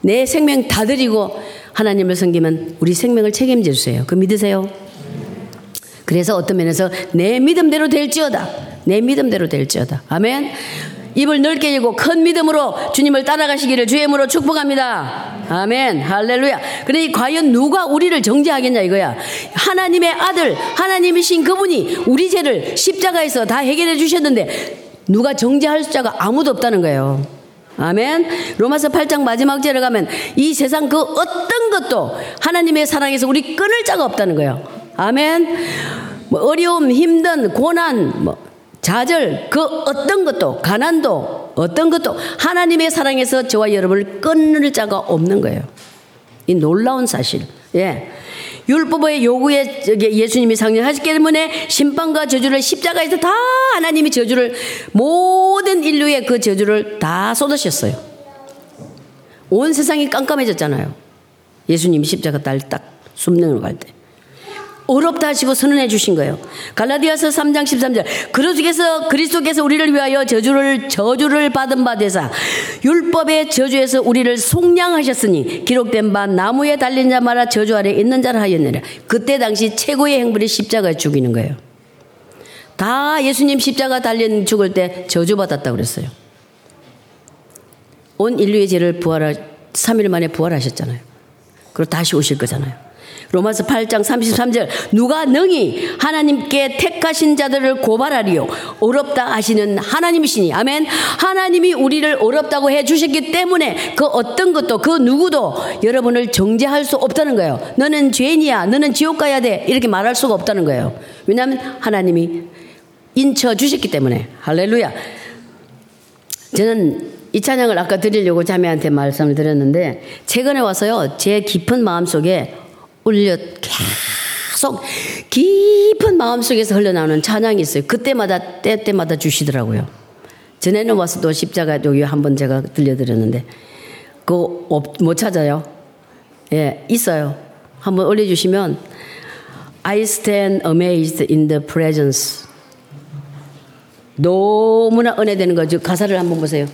내 생명 다 드리고 하나님을 섬기면 우리 생명을 책임져 주세요. 그 믿으세요? 그래서 어떤 면에서 내 믿음대로 될지어다. 내 믿음대로 될지어다. 아멘. 입을 넓게 열고 큰 믿음으로 주님을 따라가시기를 주의 이름으로 축복합니다. 아멘. 할렐루야. 그러니 과연 누가 우리를 정죄하겠냐 이거야. 하나님의 아들, 하나님이신 그분이 우리 죄를 십자가에서 다 해결해 주셨는데 누가 정죄할 자가 아무도 없다는 거예요. 아멘. 로마서 8장 마지막 절에 가면 이 세상 그 어떤 것도 하나님의 사랑에서 우리 끊을 자가 없다는 거예요. 아멘. 뭐 어려움, 힘든 고난, 뭐 좌절, 그 어떤 것도, 가난도, 어떤 것도 하나님의 사랑에서 저와 여러분을 끊을 자가 없는 거예요. 이 놀라운 사실. 예. 율법의 요구에 예수님이 상정하셨기 때문에 심판과 저주를 십자가에서 다 하나님이 저주를 모든 인류의 그 저주를 다 쏟으셨어요. 온 세상이 깜깜해졌잖아요. 예수님이 십자가 딸딱 숨는 갈 때. 어렵다 하시고 선언해 주신 거예요. 갈라디아서 3장 13절. 그리스도께서 그리스도께서 우리를 위하여 저주를 저주를 받은 바 되사 율법의 저주에서 우리를 속량하셨으니 기록된 바 나무에 달린 자마다 저주 아래 있는 자라 하였느냐. 그때 당시 최고의 행불이 십자가에 죽이는 거예요. 다 예수님 십자가 달린 죽을 때 저주 받았다고 그랬어요. 온 인류의 죄를 부활하 3일 만에 부활하셨잖아요. 그리고 다시 오실 거잖아요. 로마서 8장 33절 누가 능히 하나님께 택하신 자들을 고발하리요? 어렵다 하시는 하나님이시니. 아멘. 하나님이 우리를 어렵다고 해 주셨기 때문에 그 어떤 것도 그 누구도 여러분을 정죄할 수 없다는 거예요. 너는 죄인이야. 너는 지옥 가야 돼. 이렇게 말할 수가 없다는 거예요. 왜냐하면 하나님이 인쳐 주셨기 때문에. 할렐루야. 저는 이 찬양을 아까 드리려고 자매한테 말씀을 드렸는데 최근에 와서요 제 깊은 마음속에 울려 계속 깊은 마음속에서 흘러나오는 찬양이 있어요. 그때마다 때때마다 주시더라고요. 전에는 와서 또 십자가 여기 한번 제가 들려드렸는데 그거 못 찾아요. 예, 있어요. 한번 올려주시면 I stand amazed in the presence. 너무나 은혜되는 거죠. 가사를 한번 보세요.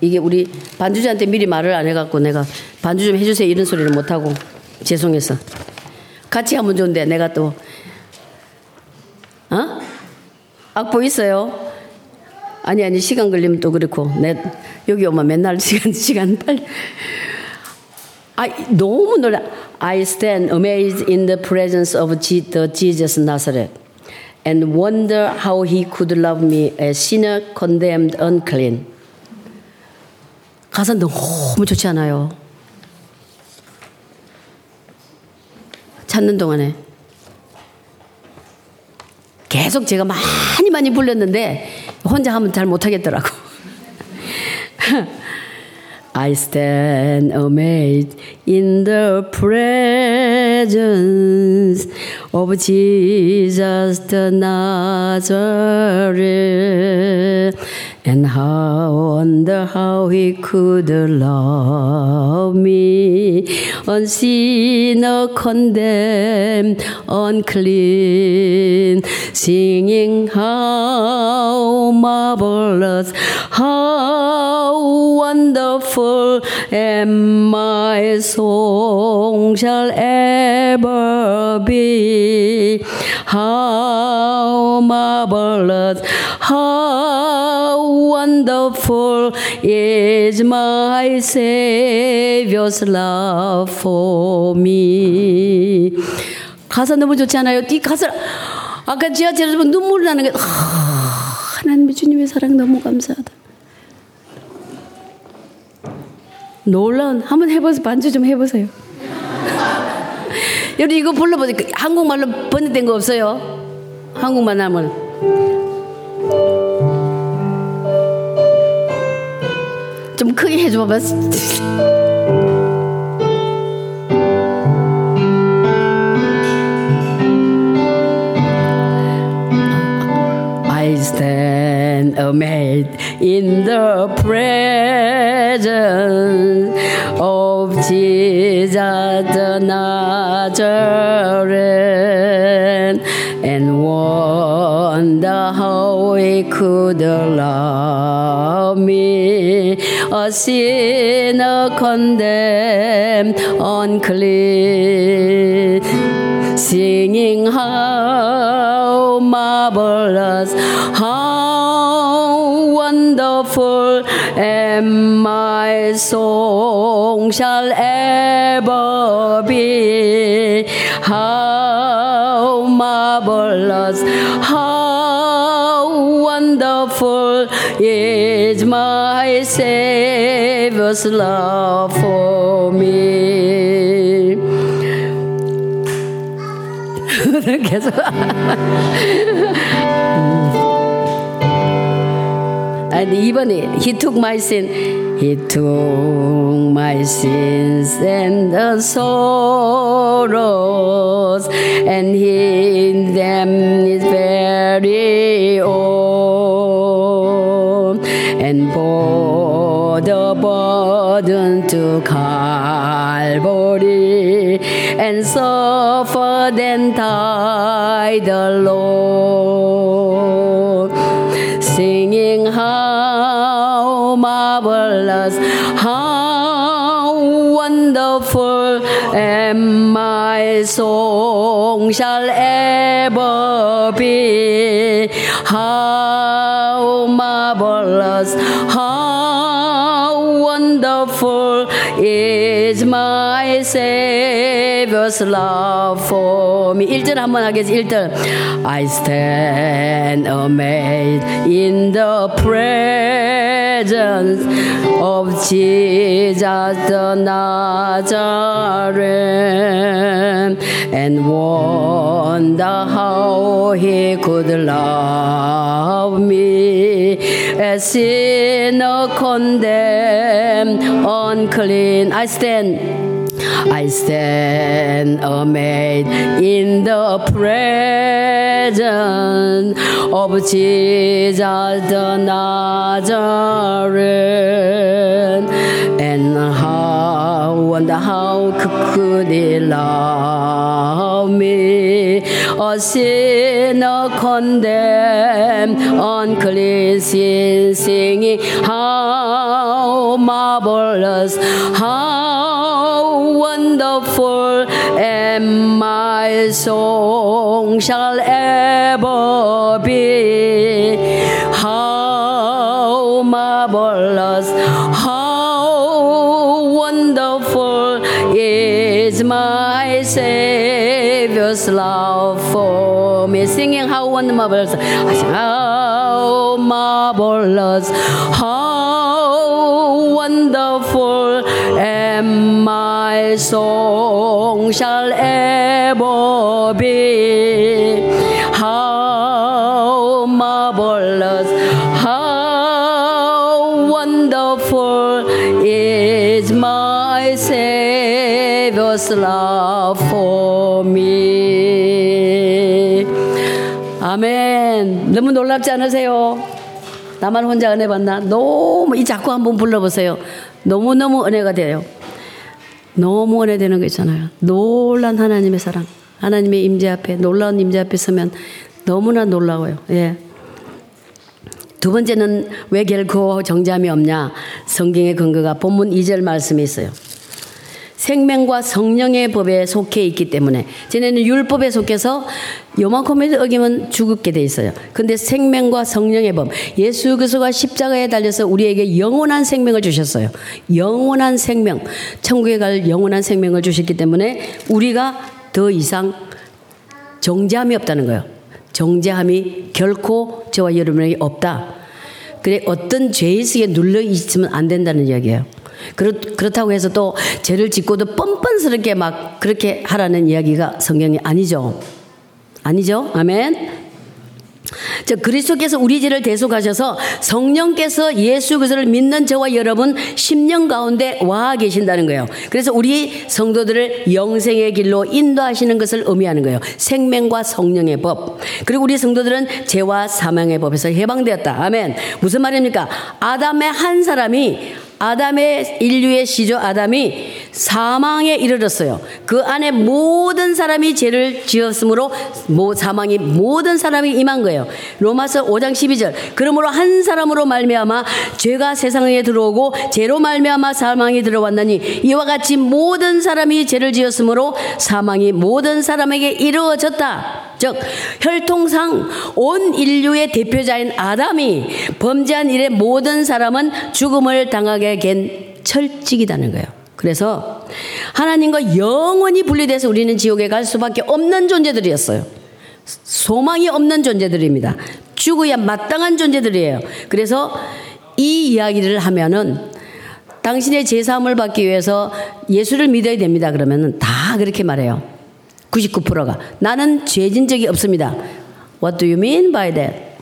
이게 우리 반주자한테 미리 말을 안 해갖고 내가 반주 좀 해주세요 이런 소리를 못하고 죄송해서 같이 하면 좋은데 내가 또 어? 악보 있어요? 아니 아니 시간 걸리면 또 그렇고 내 여기 오면 맨날 시간 시간 빨리 아 너무 놀라 I stand amazed in the presence of the Jesus Nazareth and wonder how he could love me a sinner condemned unclean 가사 너무 좋지 않아요 찾는 동안에 계속 제가 많이 많이 불렀는데 혼자 하면 잘 못하겠더라고. I stand amazed in the presence of Jesus the Nazareth. And how wonder how he could love me, unseen condemned, unclean, singing how marvelous, how wonderful, and my song shall ever be. How marvelous, how wonderful is my Savior's love for me. 가사 너무 좋지 않아요? 이 가사, 아까 지하철에서 보면 눈물 나는 게, 아, 하나님의 주님의 사랑 너무 감사하다. 놀라운, 한번 해보세요. 반주 좀 해보세요. 여러분 이거 불러보세요. 한국말로 번역된 거 없어요? 한국말 하면. 좀 크게 해줘봐. I stand amazed in the presence of Jesus the Nazareth and wonder how he could love me, a sinner condemned, unclean, singing how marvelous, how wonderful, and my song shall ever be. How marvelous, how wonderful is my Jesus' love for me. and even he took my sin, he took my sins and the sorrows, and he in them is very old and bold the burden to Calvary, and suffered and the alone, singing how marvelous, how wonderful, and my song shall ever wonderful is my Savior's love for me. 1절 한번 하겠습니다. 1절. I stand amazed in the presence of Jesus the Nazareth and wonder how he could love me as sinner condemned unclean I stand I stand amazed in the presence of Jesus the Nazareth, and how wonder how could He love me, a sinner condemned, unclean sin, singing. How marvelous, how wonderful, and my song shall ever be. How marvelous, how wonderful is my Savior's love for me. Singing, how wonderful! how marvelous, how wonderful am my song shall ever be. How marvelous, how wonderful is my Savior's love for me. 아멘. 너무 놀랍지 않으세요? 나만 혼자 은혜 받나? 너무 이 자꾸 한번 불러보세요. 너무너무 은혜가 돼요. 너무 은혜 되는 거 있잖아요. 놀란 하나님의 사랑. 하나님의 임재 앞에 놀라운 임재 앞에 서면 너무나 놀라워요. 예. 두 번째는 왜 결코 정잠이 없냐? 성경의 근거가 본문 2절 말씀에 있어요. 생명과 성령의 법에 속해 있기 때문에 쟤네는 율법에 속해서 요만큼에도 어기면 죽게 돼 있어요. 근데 생명과 성령의 법 예수 그리스도가 십자가에 달려서 우리에게 영원한 생명을 주셨어요. 영원한 생명 천국에 갈 영원한 생명을 주셨기 때문에 우리가 더 이상 정죄함이 없다는 거예요. 정죄함이 결코 저와 여러분에게 없다. 그래 어떤 죄의식에 눌러 있으면 안 된다는 이야기예요. 그렇, 그렇다고 해서 또 죄를 짓고도 뻔뻔스럽게 막 그렇게 하라는 이야기가 성경이 아니죠. 아니죠? 아멘. 저 그리스도께서 우리 죄를 대속하셔서 성령께서 예수 그리스도를 믿는 저와 여러분 10년 가운데 와 계신다는 거예요. 그래서 우리 성도들을 영생의 길로 인도하시는 것을 의미하는 거예요. 생명과 성령의 법. 그리고 우리 성도들은 죄와 사망의 법에서 해방되었다. 아멘. 무슨 말입니까? 아담의 한 사람이 아담의 인류의 시조 아담이 사망에 이르렀어요. 그 안에 모든 사람이 죄를 지었으므로 사망이 모든 사람이 임한 거예요. 로마서 5장 12절. 그러므로 한 사람으로 말미암아 죄가 세상에 들어오고 죄로 말미암아 사망이 들어왔나니 이와 같이 모든 사람이 죄를 지었으므로 사망이 모든 사람에게 이루어졌다. 즉 혈통상 온 인류의 대표자인 아담이 범죄한 일에 모든 사람은 죽음을 당하게 된 철칙이라는 거예요. 그래서 하나님과 영원히 분리돼서 우리는 지옥에 갈 수밖에 없는 존재들이었어요. 소망이 없는 존재들입니다. 죽어야 마땅한 존재들이에요. 그래서 이 이야기를 하면은 당신의 제사함을 받기 위해서 예수를 믿어야 됩니다. 그러면은 다 그렇게 말해요. 99%가 나는 죄진 적이 없습니다. What do you mean by that?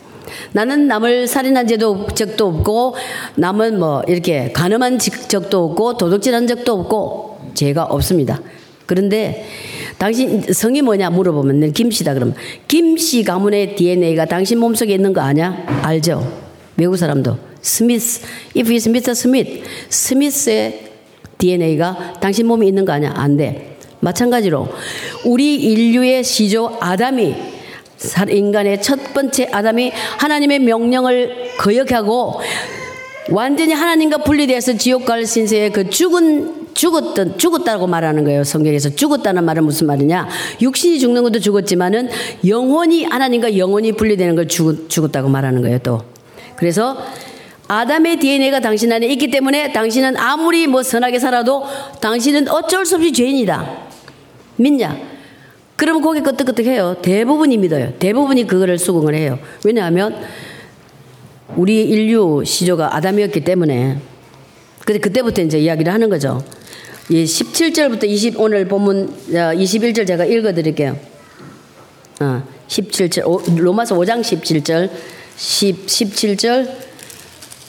나는 남을 살인한 적도, 적도 없고 남은 뭐 이렇게 가늠한 적도 없고 도둑질한 적도 없고 죄가 없습니다. 그런데 당신 성이 뭐냐 물어보면 김 씨다 그러면 김 씨 가문의 DNA가 당신 몸속에 있는 거 아냐? 알죠? 외국 사람도 스미스, if it's Mr. 스미스, 스미스의 DNA가 당신 몸에 있는 거 아냐? 안 돼. 마찬가지로 우리 인류의 시조 아담이 인간의 첫 번째 아담이 하나님의 명령을 거역하고 완전히 하나님과 분리돼서 지옥 갈 신세에 그 죽은 죽었던 죽었다고 말하는 거예요. 성경에서 죽었다는 말은 무슨 말이냐? 육신이 죽는 것도 죽었지만은 영혼이 하나님과 영혼이 분리되는 걸 죽, 죽었다고 말하는 거예요. 또 그래서 아담의 DNA가 당신 안에 있기 때문에 당신은 아무리 뭐 선하게 살아도 당신은 어쩔 수 없이 죄인이다. 믿냐? 그러면 고개 끄덕끄덕해요. 대부분이 믿어요. 대부분이 그거를 수긍을 해요. 왜냐하면 우리 인류 시조가 아담이었기 때문에 근데 그때부터 이제 이야기를 하는 거죠. 예, 17절부터 20 오늘 본문 21절 어, 제가 읽어 드릴게요. 어, 17절 로마서 5장 17절 10, 17절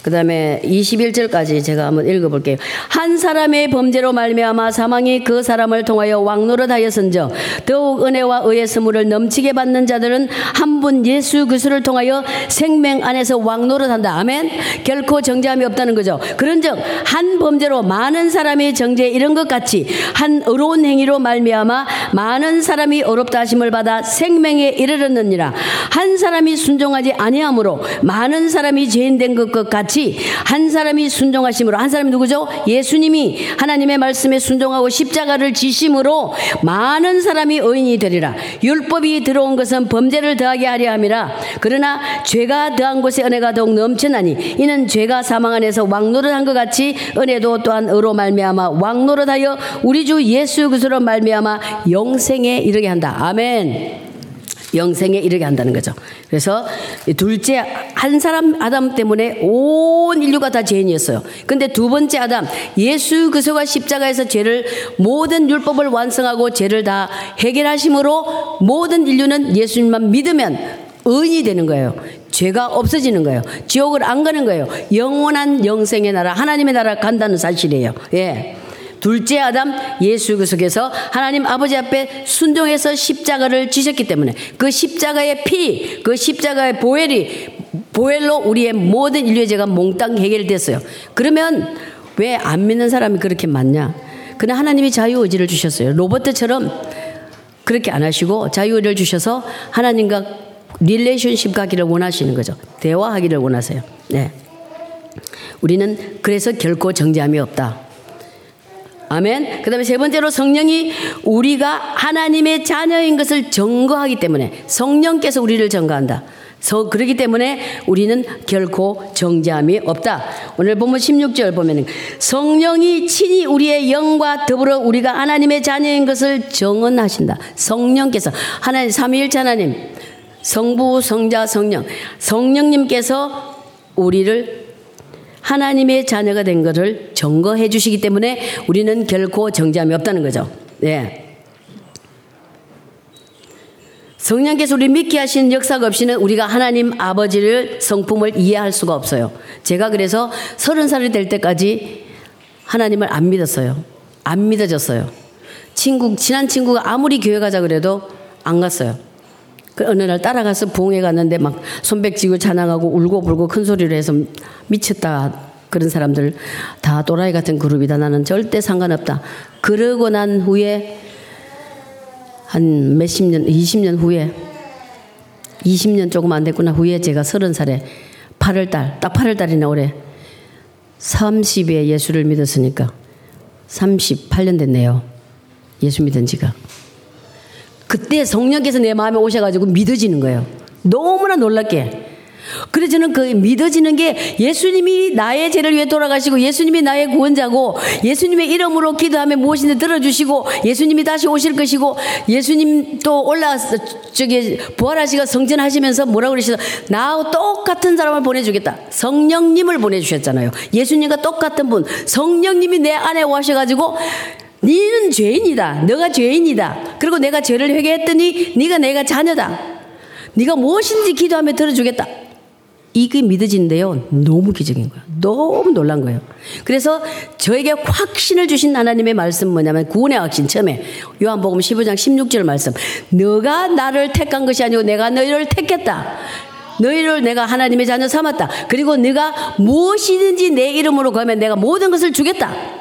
그 다음에 21절까지 제가 한번 읽어볼게요. 한 사람의 범죄로 말미암아 사망이 그 사람을 통하여 왕노릇하였은저 더욱 은혜와 의의 선물을 넘치게 받는 자들은 한 분 예수 그리스도를 통하여 생명 안에서 왕노릇한다. 아멘. 결코 정죄함이 없다는 거죠. 그런즉 한 범죄로 많은 사람이 정죄에 이른 것 같이 한 의로운 행위로 말미암아 많은 사람이 어렵다 하심을 받아 생명에 이르렀느니라. 한 사람이 순종하지 아니하므로 많은 사람이 죄인 된것 같이 같이 한 사람이 순종하심으로 한 사람이 누구죠? 예수님이 하나님의 말씀에 순종하고 십자가를 지심으로 많은 사람이 의인이 되리라. 율법이 들어온 것은 범죄를 더하게 하려 함이라. 그러나 죄가 더한 곳에 은혜가 더욱 넘쳐나니 이는 죄가 사망 안에서 왕노릇한 것 같이 은혜도 또한 의로 말미암아 왕노릇하여 우리 주 예수 그리스도로 말미암아 영생에 이르게 한다. 아멘. 영생에 이르게 한다는 거죠. 그래서 둘째 한 사람 아담 때문에 온 인류가 다 죄인이었어요. 근데 두 번째 아담 예수 그리스도가 십자가에서 죄를 모든 율법을 완성하고 죄를 다 해결하심으로 모든 인류는 예수님만 믿으면 의인이 되는 거예요. 죄가 없어지는 거예요. 지옥을 안 가는 거예요. 영원한 영생의 나라, 하나님의 나라 간다는 사실이에요. 예. 둘째 아담 예수 그속에서 하나님 아버지 앞에 순종해서 십자가를 지셨기 때문에 그 십자가의 피, 그 십자가의 보혈이 보혈로 우리의 모든 인류의 죄가 몽땅 해결됐어요. 그러면 왜 안 믿는 사람이 그렇게 많냐? 그는 하나님이 자유의지를 주셨어요. 로버트처럼 그렇게 안 하시고 자유의지를 주셔서 하나님과 릴레이션십 가기를 원하시는 거죠. 대화하기를 원하세요. 네. 우리는 그래서 결코 정죄함이 없다. 아멘. 그 다음에 세 번째로 성령이 우리가 하나님의 자녀인 것을 증거하기 때문에 성령께서 우리를 증거한다. 서, 그렇기 때문에 우리는 결코 정죄함이 없다. 오늘 보면 16절 보면 성령이 친히 우리의 영과 더불어 우리가 하나님의 자녀인 것을 정언하신다. 성령께서 하나님 삼위일체 하나님 성부 성자 성령 성령님께서 우리를 하나님의 자녀가 된 것을 증거해 주시기 때문에 우리는 결코 정죄함이 없다는 거죠. 네. 성령께서 우리 믿게 하신 역사가 없이는 우리가 하나님 아버지를 성품을 이해할 수가 없어요. 제가 그래서 서른 살이 될 때까지 하나님을 안 믿었어요. 안 믿어졌어요. 친구, 친한 친구가 아무리 교회 가자 그래도 안 갔어요. 그 어느 날 따라가서 부흥회 갔는데 막 손뼉 쥐고 찬양하고 울고 불고 큰 소리를 해서 미쳤다. 그런 사람들 다 또라이 같은 그룹이다. 나는 절대 상관없다. 그러고 난 후에 한 몇십 년, 20년 후에 20년 조금 안 됐구나 후에 제가 서른 살에 8월달, 딱 8월달이나 올해 30에 예수를 믿었으니까 38년 됐네요. 예수 믿은 지가. 그때 성령께서 내 마음에 오셔가지고 믿어지는 거예요. 너무나 놀랍게. 그래서 저는 그 믿어지는 게 예수님이 나의 죄를 위해 돌아가시고 예수님이 나의 구원자고 예수님의 이름으로 기도하면 무엇이든 들어주시고 예수님이 다시 오실 것이고 예수님 또 올라와서 저기 부활하시고 성전하시면서 뭐라고 그러시죠? 나하고 똑같은 사람을 보내주겠다. 성령님을 보내주셨잖아요. 예수님과 똑같은 분. 성령님이 내 안에 오셔가지고 너는 죄인이다. 너가 죄인이다. 그리고 내가 죄를 회개했더니 네가 내가 자녀다. 네가 무엇인지 기도하며 들어주겠다. 이게 믿어진데요. 너무 기적인 거예요. 너무 놀란 거예요. 그래서 저에게 확신을 주신 하나님의 말씀 뭐냐면 구원의 확신 처음에 요한복음 15장 16절 말씀. 너가 나를 택한 것이 아니고 내가 너희를 택했다. 너희를 내가 하나님의 자녀 삼았다. 그리고 네가 무엇이든지 내 이름으로 가면 내가 모든 것을 주겠다.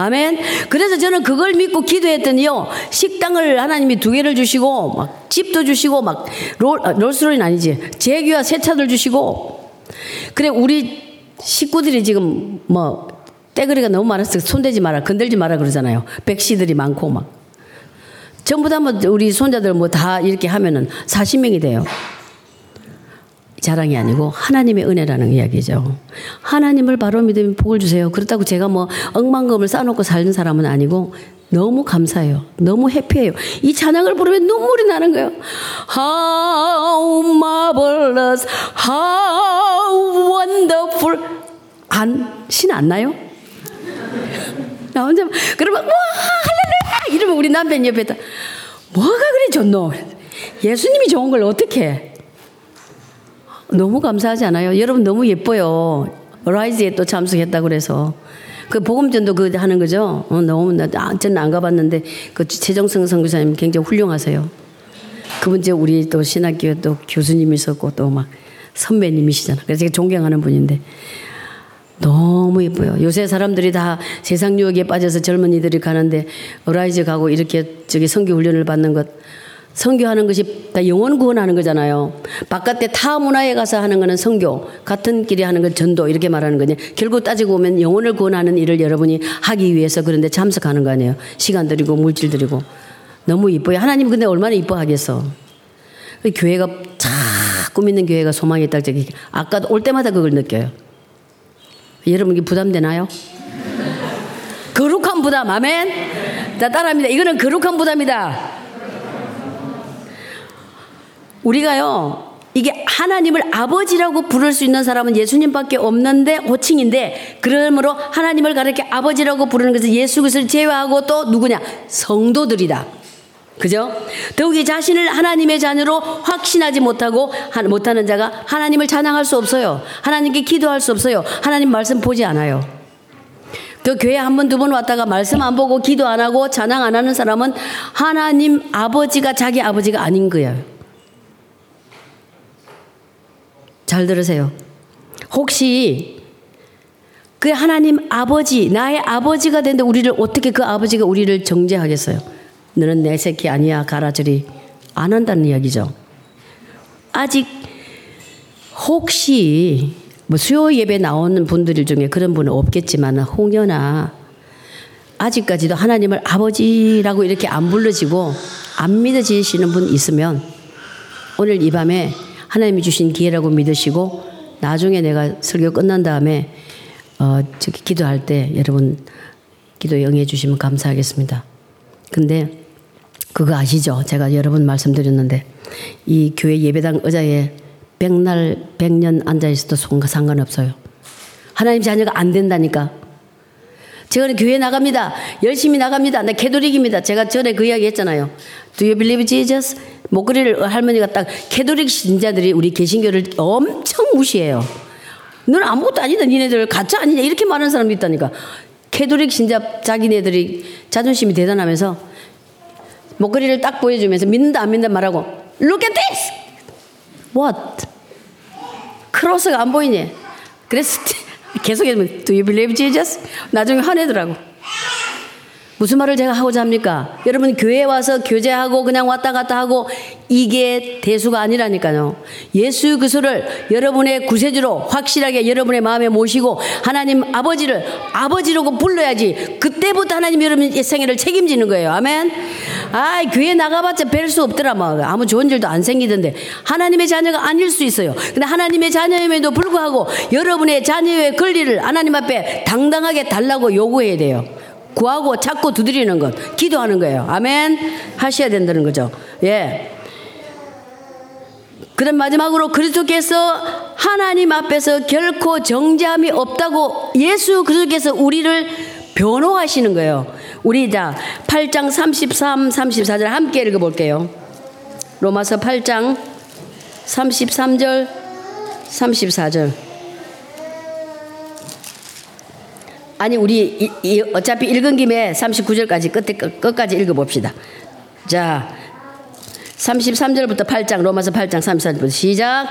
아멘. 그래서 저는 그걸 믿고 기도했더니요. 식당을 하나님이 두 개를 주시고, 막 집도 주시고, 막 롤, 아, 롤스로는 아니지. 제기와 새 차들 주시고. 그래, 우리 식구들이 지금 뭐, 떼거리가 너무 많아서 손대지 마라, 건들지 마라 그러잖아요. 백시들이 많고 막. 전부 다 뭐 우리 손자들 뭐 다 이렇게 하면은 40명이 돼요. 자랑이 아니고 하나님의 은혜라는 이야기죠. 하나님을 바로 믿으면 복을 주세요. 그렇다고 제가 뭐 억만금을 쌓아놓고 살는 사람은 아니고 너무 감사해요. 너무 해피해요. 이 찬양을 부르면 눈물이 나는 거예요. How marvelous, how wonderful. 안, 신 안 나요? 나 혼자, 그러면, 와, 할렐루야! 이러면 우리 남편 옆에 다, 뭐가 그래 좋노? 예수님이 좋은 걸 어떻게 해? 너무 감사하지 않아요? 여러분 너무 예뻐요. 라이즈에 또 참석했다 그래서. 그 복음전도 그 하는 거죠? 어, 너무, 나, 아, 저는 안 가봤는데, 그 최정성 선교사님 굉장히 훌륭하세요. 그분 제 우리 또 신학교에 또 교수님이셨고 또 막 선배님이시잖아. 그래서 제가 존경하는 분인데. 너무 예뻐요. 요새 사람들이 다 세상 유혹에 빠져서 젊은이들이 가는데 Arise 가고 이렇게 저기 선교 훈련을 받는 것 선교하는 것이 다 영혼 구원하는 거잖아요. 바깥에 타 문화에 가서 하는 거는 선교, 같은 끼리 하는 건 전도 이렇게 말하는 거니 결국 따지고 보면 영혼을 구원하는 일을 여러분이 하기 위해서 그런데 참석하는 거 아니에요. 시간 들이고 물질 들이고 너무 이뻐요. 하나님 근데 얼마나 이뻐하겠어. 그 교회가 자꾸 믿는 교회가 소망이 있다 아까 올 때마다 그걸 느껴요. 여러분 이 부담되나요? 거룩한 부담 아멘. 자 따라합니다. 이거는 거룩한 부담이다. 우리가요, 이게 하나님을 아버지라고 부를 수 있는 사람은 예수님밖에 없는데 호칭인데 그러므로 하나님을 가르쳐 아버지라고 부르는 것은 예수 그리스도를 제외하고 또 누구냐 성도들이다. 그죠? 더욱이 자신을 하나님의 자녀로 확신하지 못하고 못하는 자가 하나님을 찬양할 수 없어요. 하나님께 기도할 수 없어요. 하나님 말씀 보지 않아요. 그 교회 한 번, 두 번 왔다가 말씀 안 보고 기도 안 하고 찬양 안 하는 사람은 하나님 아버지가 자기 아버지가 아닌 거예요. 잘 들으세요. 혹시 그 하나님 아버지, 나의 아버지가 된데 우리를 어떻게 그 아버지가 우리를 정죄하겠어요? 너는 내 새끼 아니야. 가라 저리. 안 한다는 이야기죠. 아직 혹시 뭐 수요 예배 나오는 분들 중에 그런 분은 없겠지만 홍연아 아직까지도 하나님을 아버지라고 이렇게 안 불러지고 안 믿어지시는 분 있으면 오늘 이 밤에 하나님이 주신 기회라고 믿으시고 나중에 내가 설교 끝난 다음에 어, 저기 기도할 때 여러분 기도 영해 주시면 감사하겠습니다. 근데 그거 아시죠? 제가 여러 분 말씀드렸는데 이 교회 예배당 의자에 백날 백년 앉아 있어도 상관없어요. 하나님 자녀가 안 된다니까. 제가 교회 나갑니다. 열심히 나갑니다. 나 캐도릭입니다. 제가 전에 그 이야기 했잖아요. Do you believe Jesus? 목걸이를 할머니가 딱 캐도릭 신자들이 우리 개신교를 엄청 무시해요. 너는 아무것도 아니다. 니네들 가짜 아니냐. 이렇게 말하는 사람도 있다니까. 캐도릭 신자 자기네들이 자존심이 대단하면서 목걸이를 딱 보여주면서 믿는다 안 믿는다 말하고 Look at this! What? cross가 안 보이니? 그래서 계속 해주면 Do you believe Jesus? 나중에 화내더라고. 무슨 말을 제가 하고자 합니까? 여러분 교회에 와서 교제하고 그냥 왔다 갔다 하고 이게 대수가 아니라니까요. 예수 그리스도를 여러분의 구세주로 확실하게 여러분의 마음에 모시고 하나님 아버지를 아버지라고 불러야지 그때부터 하나님 여러분의 생애를 책임지는 거예요. 아멘. 아, 교회 나가봤자 뵐 수 없더라. 뭐 아무 좋은 일도 안 생기던데 하나님의 자녀가 아닐 수 있어요. 근데 하나님의 자녀임에도 불구하고 여러분의 자녀의 권리를 하나님 앞에 당당하게 달라고 요구해야 돼요. 구하고 찾고 두드리는 것, 기도하는 거예요. 아멘. 하셔야 된다는 거죠. 예. 그다음 마지막으로 그리스도께서 하나님 앞에서 결코 정죄함이 없다고 예수 그리스도께서 우리를 변호하시는 거예요. 우리 자 8장 33, 34절 함께 읽어 볼게요. 로마서 8장 33절 34절 아니 우리 이, 이, 어차피 읽은 김에 39절까지 끝에 끝까지 읽어 봅시다. 자 33절부터 8장 로마서 8장 34절부터 시작.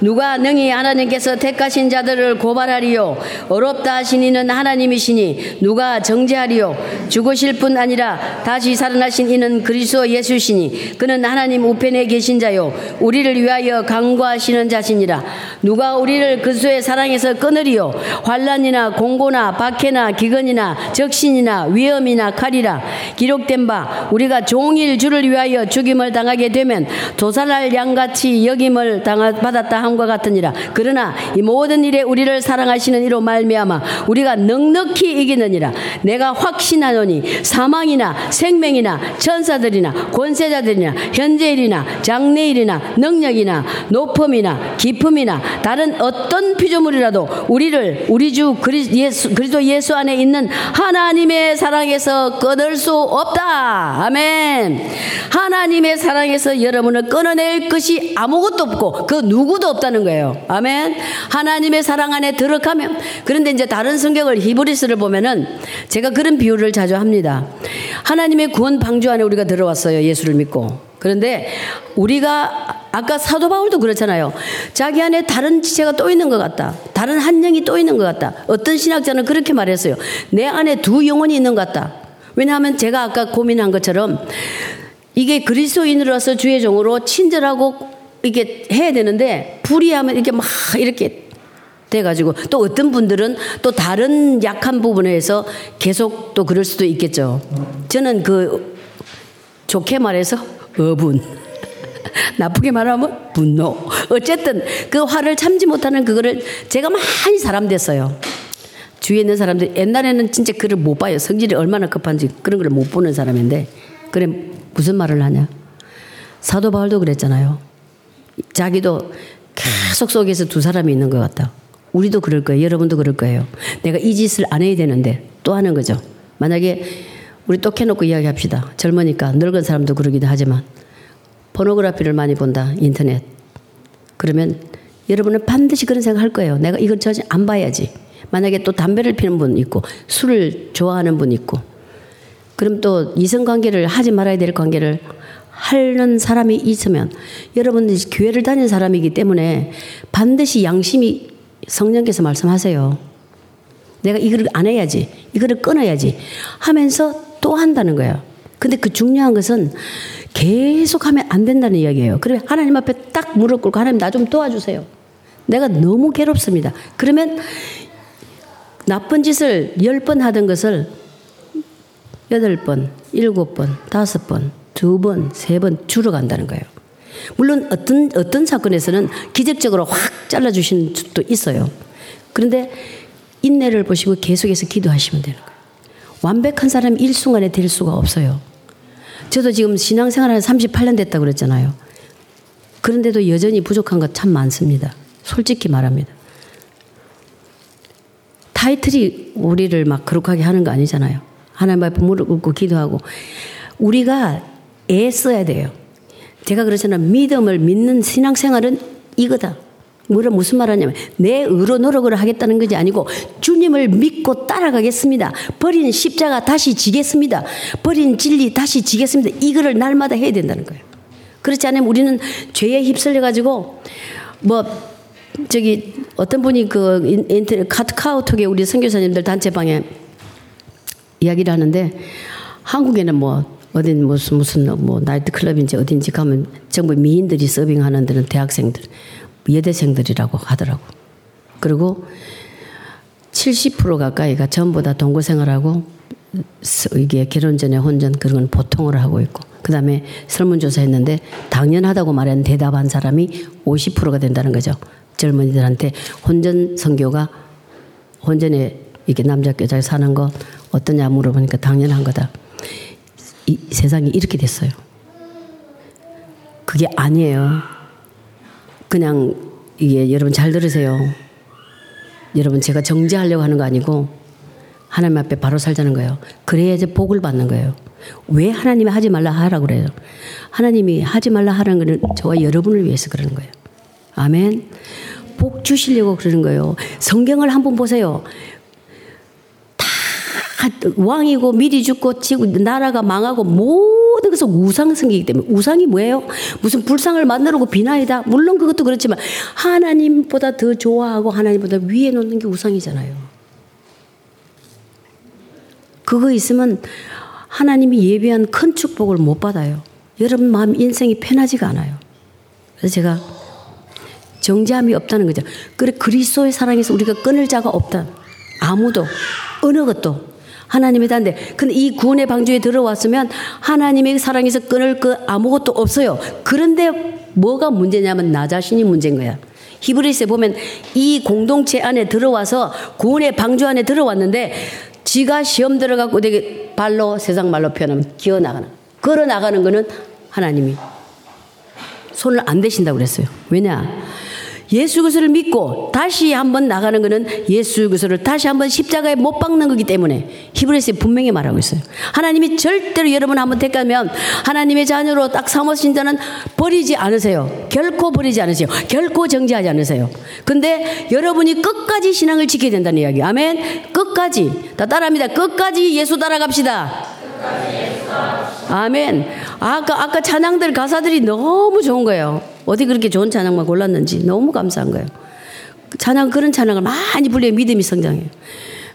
누가 능히 하나님께서 택하신 자들을 고발하리요? 어렵다 하신 이는 하나님이시니 누가 정죄하리요? 죽으실 뿐 아니라 다시 살아나신 이는 그리스도 예수시니 그는 하나님 우편에 계신 자요. 우리를 위하여 강구하시는 자시니라. 누가 우리를 그리스도의 사랑에서 끊으리요? 환란이나 공고나 박해나 기근이나 적신이나 위험이나 칼이라. 기록된 바 우리가 종일 주를 위하여 죽임을 당하게 되면 도살할 양같이 여김을 받았다 함과 같으니라. 그러나 이 모든 일에 우리를 사랑하시는 이로 말미암아 우리가 넉넉히 이기느니라. 내가 확신하노니 사망이나 생명이나 천사들이나 권세자들이나 현재일이나 장래일이나 능력이나 높음이나 깊음이나 다른 어떤 피조물이라도 우리를 우리 주 그리, 예수, 그리스도 예수 안에 있는 하나님의 사랑에서 끊을 수 없다. 아멘. 하나님의 사랑에서 하나님께서 여러분을 끊어낼 것이 아무것도 없고 그 누구도 없다는 거예요. 아멘. 하나님의 사랑 안에 들어가면 그런데 이제 다른 성경을 히브리스를 보면은 제가 그런 비유를 자주 합니다. 하나님의 구원 방주 안에 우리가 들어왔어요. 예수를 믿고. 그런데 우리가 아까 사도 바울도 그렇잖아요. 자기 안에 다른 지체가 또 있는 것 같다. 다른 한 영이 또 있는 것 같다. 어떤 신학자는 그렇게 말했어요. 내 안에 두 영혼이 있는 것 같다. 왜냐하면 제가 아까 고민한 것처럼 이게 그리스도인으로서 주의 종으로 친절하고 이게 해야 되는데 불의하면 이렇게 막 이렇게 돼가지고 또 어떤 분들은 또 다른 약한 부분에서 계속 또 그럴 수도 있겠죠. 저는 그 좋게 말해서 어분. 나쁘게 말하면 분노. 어쨌든 그 화를 참지 못하는 그거를 제가 많이 사람 됐어요. 주위에 있는 사람들 옛날에는 진짜 그를 못 봐요. 성질이 얼마나 급한지 그런 걸 못 보는 사람인데 그래 무슨 말을 하냐? 사도 바울도 그랬잖아요. 자기도 계속 속에서 두 사람이 있는 것 같다. 우리도 그럴 거예요. 여러분도 그럴 거예요. 내가 이 짓을 안 해야 되는데 또 하는 거죠. 만약에 우리 또 캐놓고 이야기합시다. 젊으니까 늙은 사람도 그러기도 하지만 포노그래피를 많이 본다. 인터넷. 그러면 여러분은 반드시 그런 생각 할 거예요. 내가 이걸 전혀 안 봐야지. 만약에 또 담배를 피는 분 있고 술을 좋아하는 분 있고 그럼 또 이성 관계를 하지 말아야 될 관계를 하는 사람이 있으면 여러분들이 교회를 다니는 사람이기 때문에 반드시 양심이 성령께서 말씀하세요. 내가 이거를 안 해야지. 이거를 끊어야지. 하면서 또 한다는 거예요. 근데 그 중요한 것은 계속 하면 안 된다는 이야기예요. 그러면 하나님 앞에 딱 무릎 꿇고 하나님 나 좀 도와주세요. 내가 너무 괴롭습니다. 그러면 나쁜 짓을 열 번 하던 것을 여덟 번, 일곱 번, 다섯 번, 두 번, 세 번 줄어간다는 거예요. 물론 어떤, 어떤 사건에서는 기적적으로 확 잘라 주시는 적도 있어요. 그런데 인내를 보시고 계속해서 기도하시면 되는 거예요. 완벽한 사람이 일순간에 될 수가 없어요. 저도 지금 신앙생활 한 38년 됐다고 그랬잖아요. 그런데도 여전히 부족한 것 참 많습니다. 솔직히 말합니다. 타이틀이 우리를 막 거룩하게 하는 거 아니잖아요. 하나님 앞에 무릎 꿇고 기도하고 우리가 애써야 돼요. 제가 그러잖아요. 믿음을 믿는 신앙생활은 이거다. 뭐라 무슨 말 하냐면 내 의로 노력을 하겠다는 것이 아니고 주님을 믿고 따라가겠습니다. 버린 십자가 다시 지겠습니다. 버린 진리 다시 지겠습니다. 이거를 날마다 해야 된다는 거예요. 그렇지 않으면 우리는 죄에 휩쓸려 가지고 뭐 저기 어떤 분이 그 인터넷 카카오톡에 우리 선교사님들 단체방에 이야기를 하는데 한국에는 뭐 어딘 무슨 무슨 뭐 나이트 클럽인지 어딘지 가면 전부 미인들이 서빙하는 데는 대학생들 여대생들이라고 하더라고. 그리고 70% 가까이가 전부 다 동거 생활하고 이게 결혼 전에 혼전 그런 건 보통으로 하고 있고 그 다음에 설문조사 했는데 당연하다고 말한 대답한 사람이 50%가 된다는 거죠. 젊은이들한테 혼전 성교가 혼전에 이게 남자 여자 사는 거 어떠냐 물어보니까 당연한 거다. 이 세상이 이렇게 됐어요. 그게 아니에요. 그냥 이게 여러분 잘 들으세요. 여러분 제가 정지하려고 하는 거 아니고 하나님 앞에 바로 살자는 거예요. 그래야 이제 복을 받는 거예요. 왜 하나님이 하지 말라 하라고 그래요? 하나님이 하지 말라 하라는 거는 저와 여러분을 위해서 그러는 거예요. 아멘. 복 주시려고 그러는 거예요. 성경을 한번 보세요. 왕이고 미리 죽고 지구 나라가 망하고 모든 것은 우상 생기기 때문에 우상이 뭐예요? 무슨 불상을 만들고 비나이다. 물론 그것도 그렇지만 하나님보다 더 좋아하고 하나님보다 위에 놓는 게 우상이잖아요. 그거 있으면 하나님이 예비한 큰 축복을 못 받아요. 여러분 마음 인생이 편하지가 않아요. 그래서 제가 정죄함이 없다는 거죠. 그래 그리스도의 사랑에서 우리가 끊을 자가 없다. 아무도 어느 것도 하나님의 단데. 근데 이 구원의 방주에 들어왔으면 하나님의 사랑에서 끊을 그 아무것도 없어요. 그런데 뭐가 문제냐면 나 자신이 문제인 거야. 히브리스에 보면 이 공동체 안에 들어와서 구원의 방주 안에 들어왔는데 지가 시험 들어갖고 되게 발로 세상 말로 표현하면 기어 나가는 걸어 나가는 거는 하나님이 손을 안 대신다고 그랬어요. 왜냐? 예수 그리스도를 믿고 다시 한번 나가는 것은 예수 그리스도를 다시 한번 십자가에 못 박는 거기 때문에 히브리서에 분명히 말하고 있어요. 하나님이 절대로 여러분 한번 택하면 하나님의 자녀로 딱 삼으신 자는 버리지 않으세요. 결코 버리지 않으세요. 결코 정지하지 않으세요. 근데 여러분이 끝까지 신앙을 지켜야 된다는 이야기. 아멘. 끝까지. 다 따라합니다. 끝까지 예수 따라갑시다. 아멘. 아까 아까 찬양들 가사들이 너무 좋은 거예요. 어디 그렇게 좋은 찬양만 골랐는지 너무 감사한 거예요. 찬양 그런 찬양을 많이 불려야 믿음이 성장해요.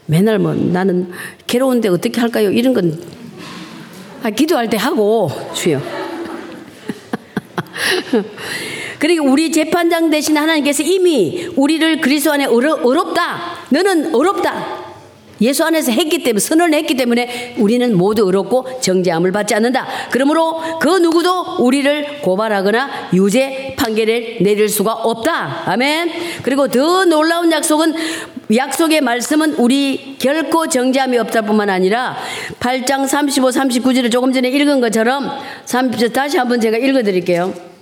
맨날 뭐 나는 괴로운데 어떻게 할까요? 이런 건 아, 기도할 때 하고 주여. 그리고 우리 재판장 대신 하나님께서 이미 우리를 그리스도 안에 어렵다. 너는 어렵다. 예수 안에서 했기 때문에 선언을 했기 때문에 우리는 모두 어렵고 정죄함을 받지 않는다. 그러므로 그 누구도 우리를 고발하거나 유죄 판결을 내릴 수가 없다. 아멘. 그리고 더 놀라운 약속은 약속의 말씀은 우리 결코 정죄함이 없다 뿐만 아니라 8장 35, 39절을 조금 전에 읽은 것처럼 다시 한번 제가 읽어 드릴게요.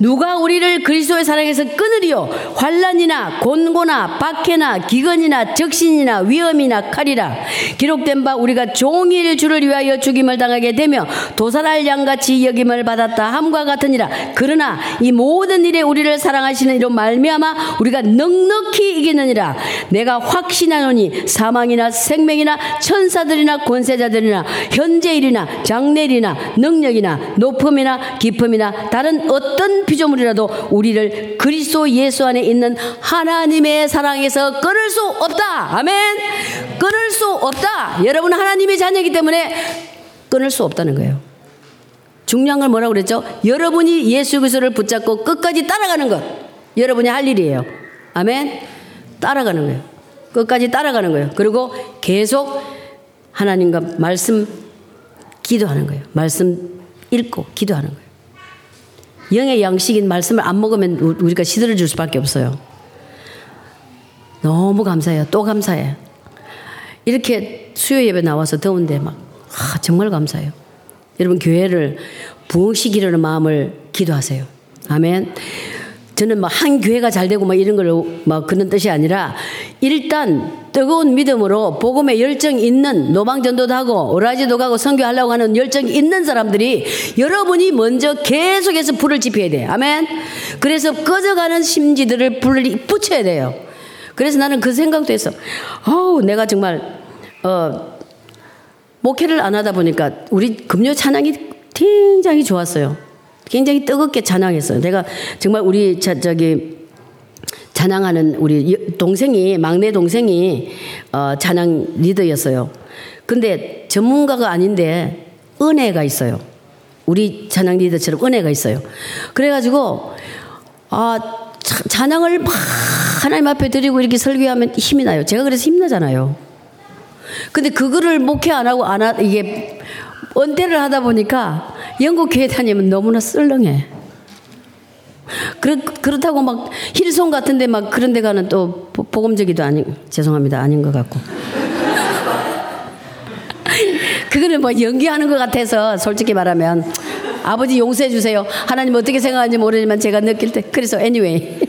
누가 우리를 그리스도의 사랑에서 끊으리요? 환란이나 곤고나 박해나 기근이나 적신이나 위험이나 칼이라. 기록된 바 우리가 종일 주를 위하여 죽임을 당하게 되며 도살할 양같이 여김을 받았다 함과 같으니라. 그러나 이 모든 일에 우리를 사랑하시는 이로 말미암아 우리가 넉넉히 이기느니라. 내가 확신하노니 사망이나 생명이나 천사들이나 권세자들이나 현재일이나 장래일이나 능력이나 높음이나 깊음이나 다른 어떤 피조물이라도 우리를 그리스도 예수 안에 있는 하나님의 사랑에서 끊을 수 없다. 아멘. 끊을 수 없다. 여러분 하나님의 자녀이기 때문에 끊을 수 없다는 거예요. 중요한 걸 뭐라고 그랬죠? 여러분이 예수 그리스도를 붙잡고 끝까지 따라가는 것. 여러분이 할 일이에요. 아멘. 따라가는 거예요. 끝까지 따라가는 거예요. 그리고 계속 하나님과 말씀 기도하는 거예요. 말씀 읽고 기도하는 거예요. 영의 양식인 말씀을 안 먹으면 우리가 시들어 줄 수밖에 없어요. 너무 감사해요. 또 감사해. 이렇게 수요 예배 나와서 더운데 막, 아, 정말 감사해요. 여러분, 교회를 부흥시키려는 마음을 기도하세요. 아멘. 저는 막한 교회가 잘 되고 막 이런 걸막 그런 뜻이 아니라 일단 뜨거운 믿음으로 복음에 열정 있는 노방전도도 하고 오라지도 가고 선교하려고 하는 열정 있는 사람들이 여러분이 먼저 계속해서 불을 지펴야 돼. 아멘. 그래서 꺼져가는 심지들을 불 붙여야 돼요. 그래서 나는 그 생각도 했어. 어우, 내가 정말 어 목회를 안 하다 보니까 우리 금요 찬양이 굉장히 좋았어요. 굉장히 뜨겁게 찬양했어요. 내가 정말 우리 저, 저기 찬양하는 우리 동생이 막내 동생이 어, 찬양 리더였어요. 근데 전문가가 아닌데 은혜가 있어요. 우리 찬양 리더처럼 은혜가 있어요. 그래가지고 아 찬양을 막 하나님 앞에 드리고 이렇게 설교하면 힘이 나요. 제가 그래서 힘나잖아요. 근데 그거를 목회 안 하고 안 하, 이게 은퇴를 하다 보니까 영국 교회 다니면 너무나 썰렁해. 그렇, 그렇다고 막 힐송 같은데 막 그런 데 가는 또 복음적이도 아니, 죄송합니다. 아닌 것 같고. 그거는 뭐 연기하는 것 같아서 솔직히 말하면 아버지 용서해 주세요. 하나님 어떻게 생각하는지 모르지만 제가 느낄 때 그래서 anyway.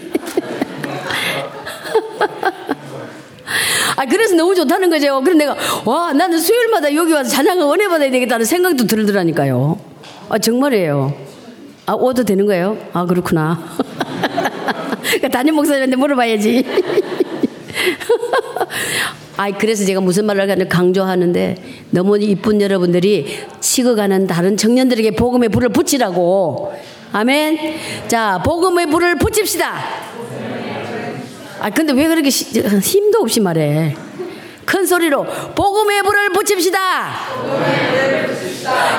아 그래서 너무 좋다는 거죠. 그래 내가 와 나는 수요일마다 여기 와서 찬양을 은혜 받아야 되겠다는 생각도 들더라니까요. 아 정말이에요. 아, 오도 되는 거예요? 아, 그렇구나. 그러니까 담임 목사님한테 물어봐야지. 아, 그래서 제가 무슨 말을 하냐 강조하는데 너무 이쁜 여러분들이 치고가는 다른 청년들에게 복음의 불을 붙이라고. 아멘. 자, 복음의 불을 붙입시다. 아, 근데 왜 그렇게 시, 힘도 없이 말해? 큰 소리로 복음의 불을 붙입시다.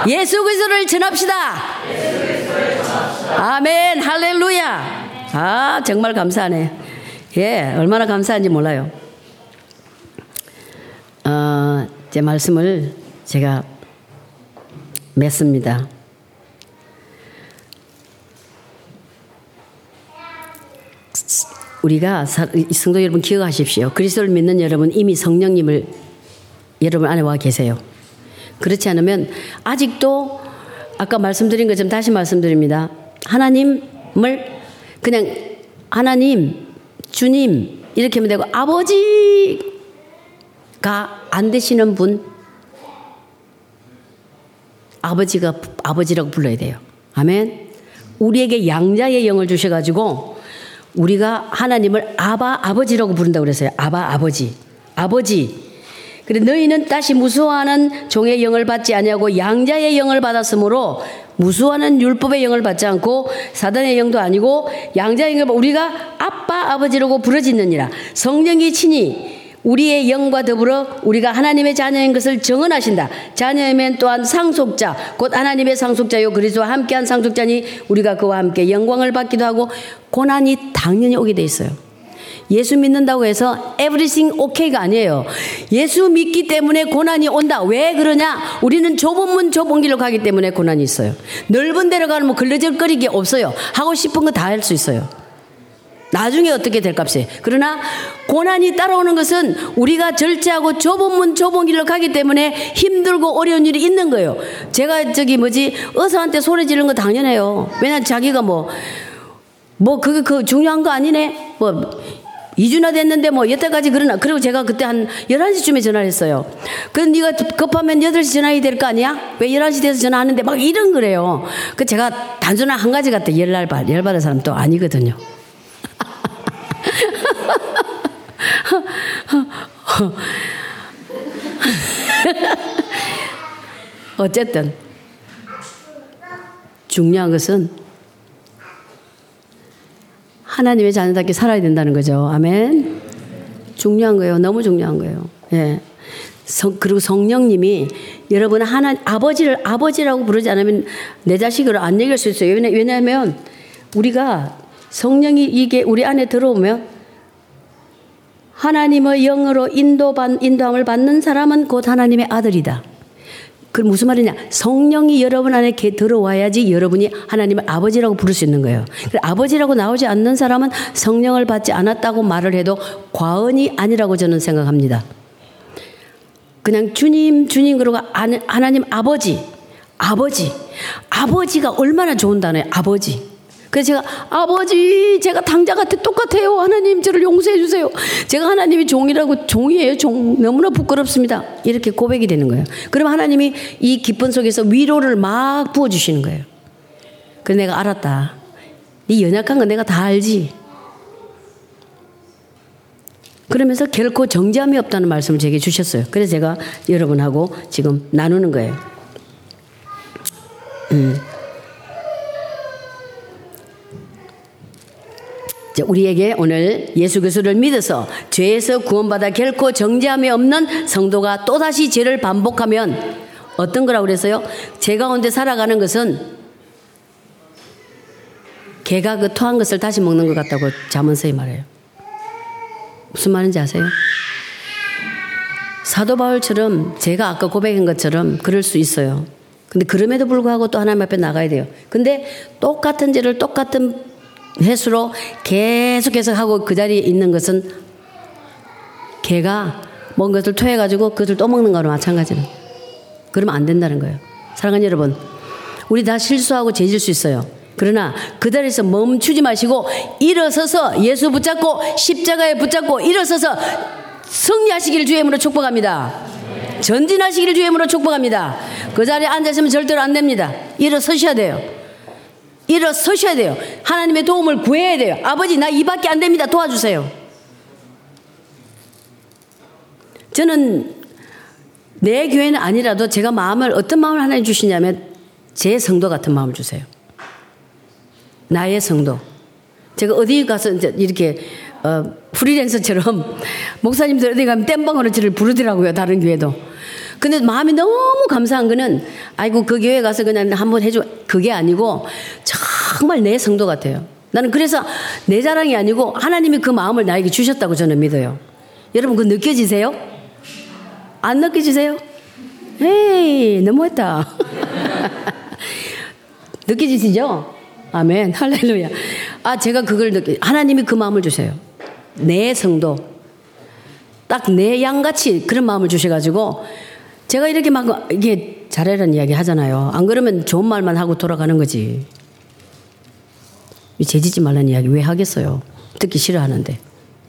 예수 그리스도를 전합시다. 아멘, 할렐루야. 아, 정말 감사하네. 예, 얼마나 감사한지 몰라요. 어, 제 말씀을 제가 맺습니다. 우리가 성도 여러분 기억하십시오. 그리스도를 믿는 여러분 이미 성령님을 여러분 안에 와 계세요. 그렇지 않으면 아직도 아까 말씀드린 것처럼 다시 말씀드립니다. 하나님을 그냥 하나님, 주님 이렇게 하면 되고 아버지가 안 되시는 분 아버지가 아버지라고 불러야 돼요. 아멘. 우리에게 양자의 영을 주셔 가지고 우리가 하나님을 아바 아버지라고 부른다고 그랬어요. 아바 아버지. 아버지. 그래 너희는 다시 무수하는 종의 영을 받지 아니하고 양자의 영을 받았으므로 무수하는 율법의 영을 받지 않고 사단의 영도 아니고 양자의 영을 우리가 아빠 아버지라고 부르짖느니라. 성령이 친히 우리의 영과 더불어 우리가 하나님의 자녀인 것을 정언하신다. 자녀이면 또한 상속자, 곧 하나님의 상속자요 그리스도와 함께한 상속자니 우리가 그와 함께 영광을 받기도 하고 고난이 당연히 오게 돼 있어요. 예수 믿는다고 해서 everything okay가 아니에요. 예수 믿기 때문에 고난이 온다. 왜 그러냐? 우리는 좁은 문 좁은 길로 가기 때문에 고난이 있어요. 넓은 데로 가면 뭐 걸러질거리기 없어요. 하고 싶은 거 다 할 수 있어요. 나중에 어떻게 될 값이. 그러나 고난이 따라오는 것은 우리가 절제하고 좁은 문 좁은 길로 가기 때문에 힘들고 어려운 일이 있는 거예요. 제가 저기 뭐지 의사한테 소리 지르는 거 당연해요. 왜냐 자기가 뭐 뭐 그게 그 중요한 거 아니네. 뭐 2주나 됐는데 뭐 여태까지 그러나 그리고 제가 그때 한 11시쯤에 전화를 했어요. 그 네가 급하면 8시 전화해야 될 거 아니야? 왜 11시 돼서 전화하는데 막 이런 거래요. 그 제가 단순한 한 가지 같아 열날 열받은 사람 또 아니거든요. 어쨌든 중요한 것은 하나님의 자녀답게 살아야 된다는 거죠. 아멘. 중요한 거예요. 너무 중요한 거예요. 예. 성, 그리고 성령님이 여러분 하나 아버지를 아버지라고 부르지 않으면 내 자식을 안 얘기할 수 있어요. 왜냐, 왜냐하면 우리가 성령이 이게 우리 안에 들어오면 하나님의 영으로 인도받, 인도함을 받는 사람은 곧 하나님의 아들이다. 그 무슨 말이냐? 성령이 여러분 안에 들어와야지 여러분이 하나님을 아버지라고 부를 수 있는 거예요. 아버지라고 나오지 않는 사람은 성령을 받지 않았다고 말을 해도 과언이 아니라고 저는 생각합니다. 그냥 주님, 주님 그러고 하나님 아버지, 아버지, 아버지가 얼마나 좋은 단어예요. 아버지. 그래서 제가 아버지 제가 당자 같아 똑같아요. 하나님 저를 용서해 주세요. 제가 하나님이 종이라고 종이에요 종. 너무나 부끄럽습니다. 이렇게 고백이 되는 거예요. 그럼 하나님이 이 기쁨 속에서 위로를 막 부어주시는 거예요. 그래 내가 알았다. 네 연약한 거 내가 다 알지. 그러면서 결코 정지함이 없다는 말씀을 제게 주셨어요. 그래서 제가 여러분하고 지금 나누는 거예요. 음. 우리에게 오늘 예수 그리스도를 믿어서 죄에서 구원받아 결코 정죄함이 없는 성도가 또다시 죄를 반복하면 어떤 거라고 그랬어요? 죄 가운데 살아가는 것은 개가 그 토한 것을 다시 먹는 것 같다고 자문서에 말해요. 무슨 말인지 아세요? 사도 바울처럼 제가 아까 고백한 것처럼 그럴 수 있어요. 근데 그럼에도 불구하고 또 하나님 앞에 나가야 돼요. 근데 똑같은 죄를 똑같은 횟수로 계속 계속 하고 그 자리에 있는 것은 개가 먹은 것을 토해가지고 그것을 또 먹는 거랑 마찬가지로. 그러면 안 된다는 거예요. 사랑하는 여러분, 우리 다 실수하고 죄질 수 있어요. 그러나 그 자리에서 멈추지 마시고 일어서서 예수 붙잡고 십자가에 붙잡고 일어서서 승리하시기를 주의 이름으로 축복합니다. 전진하시기를 주의 이름으로 축복합니다. 그 자리에 앉아 있으면 절대로 안 됩니다. 일어서셔야 돼요. 일어서셔야 돼요. 하나님의 도움을 구해야 돼요. 아버지, 나 이밖에 안 됩니다. 도와주세요. 저는 내 교회는 아니라도 제가 마음을, 어떤 마음을 하나님 주시냐면 제 성도 같은 마음을 주세요. 나의 성도. 제가 어디 가서 이제 이렇게 어, 프리랜서처럼 목사님들 어디 가면 땜방으로 저를 부르더라고요. 다른 교회도. 근데 마음이 너무 감사한 거는 아이고 그 교회 가서 그냥 한번 해줘 그게 아니고 정말 내 성도 같아요. 나는 그래서 내 자랑이 아니고 하나님이 그 마음을 나에게 주셨다고 저는 믿어요. 여러분 그 느껴지세요? 안 느껴지세요? 에이 너무했다. 느껴지시죠? 아멘 할렐루야. 아 제가 그걸 느끼 하나님이 그 마음을 주세요. 내 성도 딱 내 양같이 그런 마음을 주셔가지고 제가 이렇게 막 이게 잘해라는 이야기 하잖아요. 안 그러면 좋은 말만 하고 돌아가는 거지. 죄짓지 말라는 이야기 왜 하겠어요? 듣기 싫어하는데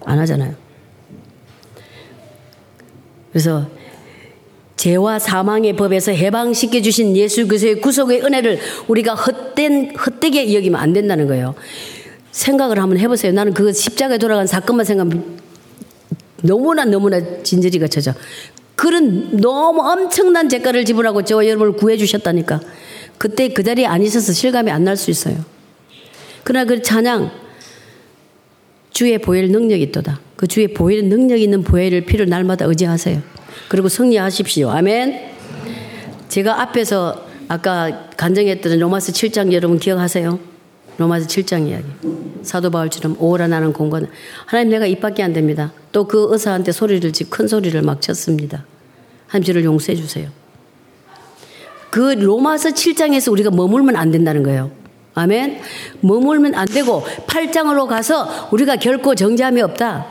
안 하잖아요. 그래서 죄와 사망의 법에서 해방시켜 주신 예수 그리스도의 구속의 은혜를 우리가 헛된 헛되게 여기면 안 된다는 거예요. 생각을 한번 해보세요. 나는 그 십자가에 돌아간 사건만 생각하면 너무나 너무나 진저리가 쳐져. 그런 너무 엄청난 대가를 지불하고 저와 여러분을 구해주셨다니까. 그때 그 자리에 안 있어서 실감이 안 날 수 있어요. 그러나 그 찬양, 주의 보혈 능력이 있도다. 그 주의 보혈 능력 있는 보혈을 피를 날마다 의지하세요. 그리고 승리하십시오. 아멘. 제가 앞에서 아까 간증했던 로마스 7장 여러분 기억하세요? 로마서 7장 이야기. 사도 바울처럼 오라 나는 공간. 하나님 내가 입 밖에 안 됩니다. 또 그 의사한테 소리를 큰 소리를 막 쳤습니다. 하나님 저를 용서해 주세요. 그 로마서 7장에서 우리가 머물면 안 된다는 거예요. 아멘. 머물면 안 되고 8장으로 가서 우리가 결코 정죄함이 없다.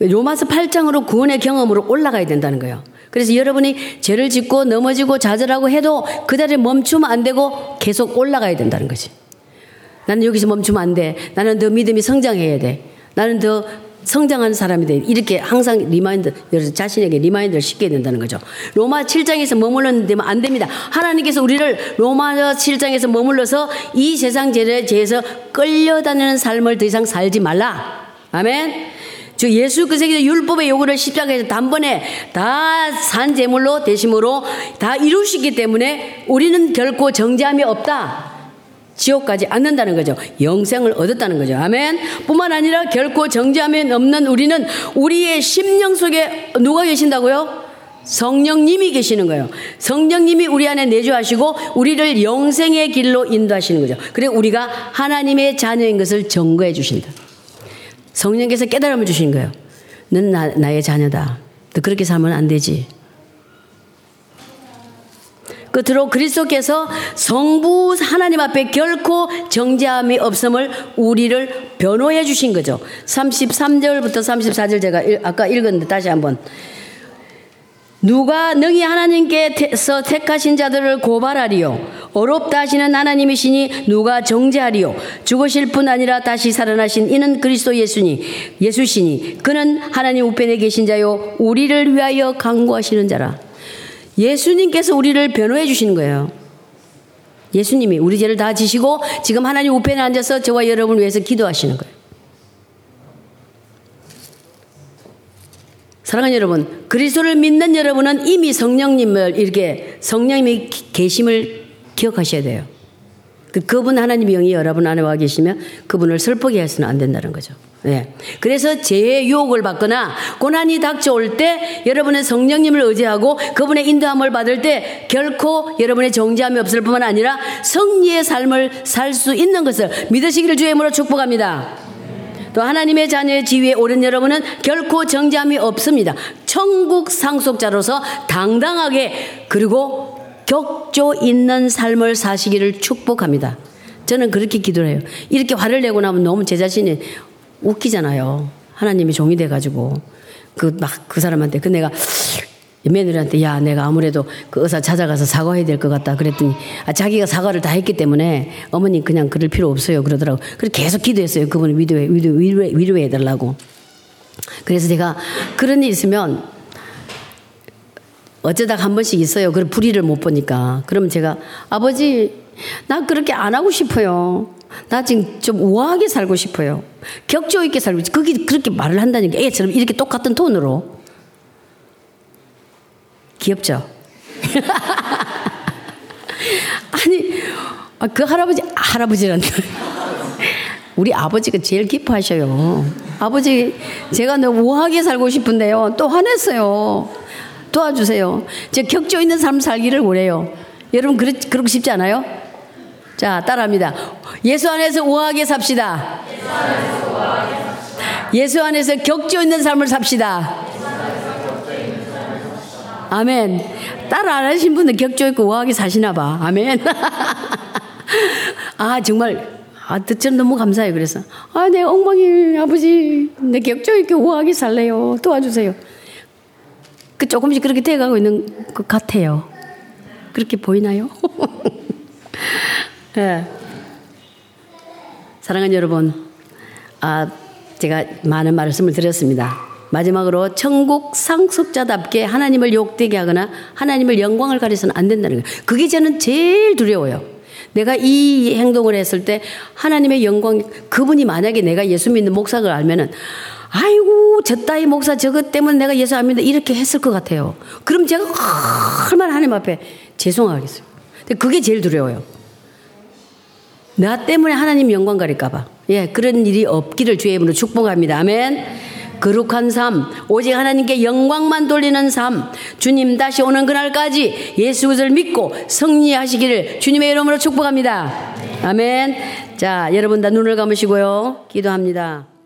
로마서 8장으로 구원의 경험으로 올라가야 된다는 거예요. 그래서 여러분이 죄를 짓고 넘어지고 좌절하고 해도 그 자리에 멈추면 안 되고 계속 올라가야 된다는 거지. 나는 여기서 멈추면 안 돼. 나는 더 믿음이 성장해야 돼. 나는 더 성장하는 사람이 돼. 이렇게 항상 remind, 자신에게 remind를 시켜야 된다는 거죠. 로마 7장에서 머물렀는데 안 됩니다. 하나님께서 우리를 로마 7장에서 머물러서 이 세상 죄에서 끌려다니는 삶을 더 이상 살지 말라. 아멘. 주 예수 그리스도의 율법의 요구를 십자가에서 단번에 다 산 제물로 되심으로 다 이루시기 때문에 우리는 결코 정죄함이 없다. 지옥 가지 않는다는 거죠. 영생을 얻었다는 거죠. 아멘. 뿐만 아니라 결코 정죄함이 없는 우리는 우리의 심령 속에 누가 계신다고요? 성령님이 계시는 거예요. 성령님이 우리 안에 내주하시고 우리를 영생의 길로 인도하시는 거죠. 그리고 우리가 하나님의 자녀인 것을 증거해 주신다. 성령께서 깨달음을 주신 거예요. 넌 나, 나의 자녀다. 너 그렇게 살면 안 되지. 끝으로 그리스도께서 성부 하나님 앞에 결코 정죄함이 없음을 우리를 변호해 주신 거죠. 33절부터 34절 제가 아까 읽었는데 다시 한번. 누가 능히 하나님께서 택하신 자들을 고발하리요? 어렵다 하시는 하나님이시니 누가 정죄하리요? 죽으실 뿐 아니라 다시 살아나신 이는 그리스도 예수니 예수시니 그는 하나님 우편에 계신 자요 우리를 위하여 강구하시는 자라 예수님께서 우리를 변호해 주시는 거예요. 예수님이 우리 죄를 다 지시고 지금 하나님 우편에 앉아서 저와 여러분을 위해서 기도하시는 거예요. 사랑하는 여러분, 그리스도를 믿는 여러분은 이미 성령님을 이렇게 성령님이 계심을 기억하셔야 돼요. 그, 그분 하나님의 영이 여러분 안에 와 계시면 그분을 슬프게 해서는 안 된다는 거죠. 네. 그래서 죄의 유혹을 받거나 고난이 닥쳐올 때 여러분의 성령님을 의지하고 그분의 인도함을 받을 때 결코 여러분의 정죄함이 없을 뿐만 아니라 성리의 삶을 살 수 있는 것을 믿으시기를 주의 이름으로 축복합니다. 또 하나님의 자녀의 지위에 오른 여러분은 결코 정죄함이 없습니다. 천국 상속자로서 당당하게 그리고 격조 있는 삶을 사시기를 축복합니다. 저는 그렇게 기도를 해요. 이렇게 화를 내고 나면 너무 제 자신이 웃기잖아요. 하나님이 종이 돼가지고 그 막그 그 사람한테 그 내가 며느리한테 야 내가 아무래도 그 의사 찾아가서 사과해야 될 것 같다 그랬더니 아, 자기가 사과를 다 했기 때문에 어머니 그냥 그럴 필요 없어요 그러더라고 그래서 계속 기도했어요 그분을 위로해 위로, 위로해, 위로해 달라고 그래서 제가 그런 일 있으면 어쩌다가 한 번씩 있어요 그런 불의를 못 보니까 그러면 제가 아버지 나 그렇게 안 하고 싶어요 나 지금 좀 우아하게 살고 싶어요 격조 있게 살고 싶어요 그게 그렇게 말을 한다니까 애처럼 이렇게 똑같은 톤으로 귀엽죠? 아니, 아, 그 할아버지, 할아버지란 우리 아버지가 제일 기뻐하셔요. 아버지, 제가 너무 우아하게 살고 싶은데요. 또 화냈어요. 도와주세요. 제 격조 있는 삶 살기를 원해요. 여러분, 그러, 그러고 싶지 않아요? 자, 따라합니다. 예수 안에서 우아하게 삽시다. 예수 안에서 격조 있는 삶을 삽시다. 아멘. 따라 안 하신 분은 격조 있고 우아하게 사시나 봐. 아멘. 아, 정말. 아, 듣자 너무 감사해요. 그래서. 아, 내 엉망이 아버지. 내 격조 있게 우아하게 살래요. 도와주세요. 그 조금씩 그렇게 돼가고 있는 것 같아요. 그렇게 보이나요? 네. 사랑하는 여러분. 아, 제가 많은 말씀을 드렸습니다. 마지막으로 천국 상속자답게 하나님을 욕되게 하거나 하나님을 영광을 가려서는 안 된다는 거예요. 그게 저는 제일 두려워요. 내가 이 행동을 했을 때 하나님의 영광, 그분이 만약에 내가 예수 믿는 목사를 알면은 아이고, 저 따위 목사 저것 때문에 내가 예수 안 믿는다 이렇게 했을 것 같아요. 그럼 제가 얼마나 하나님 앞에 죄송하겠어요. 근데 그게 제일 두려워요. 나 때문에 하나님 영광 가릴까봐. 예, 그런 일이 없기를 주의 이름으로 축복합니다. 아멘. 거룩한 삶, 오직 하나님께 영광만 돌리는 삶, 주님 다시 오는 그날까지 예수 그리스도를 믿고 승리하시기를 주님의 이름으로 축복합니다. 아멘. 자, 여러분 다 눈을 감으시고요. 기도합니다.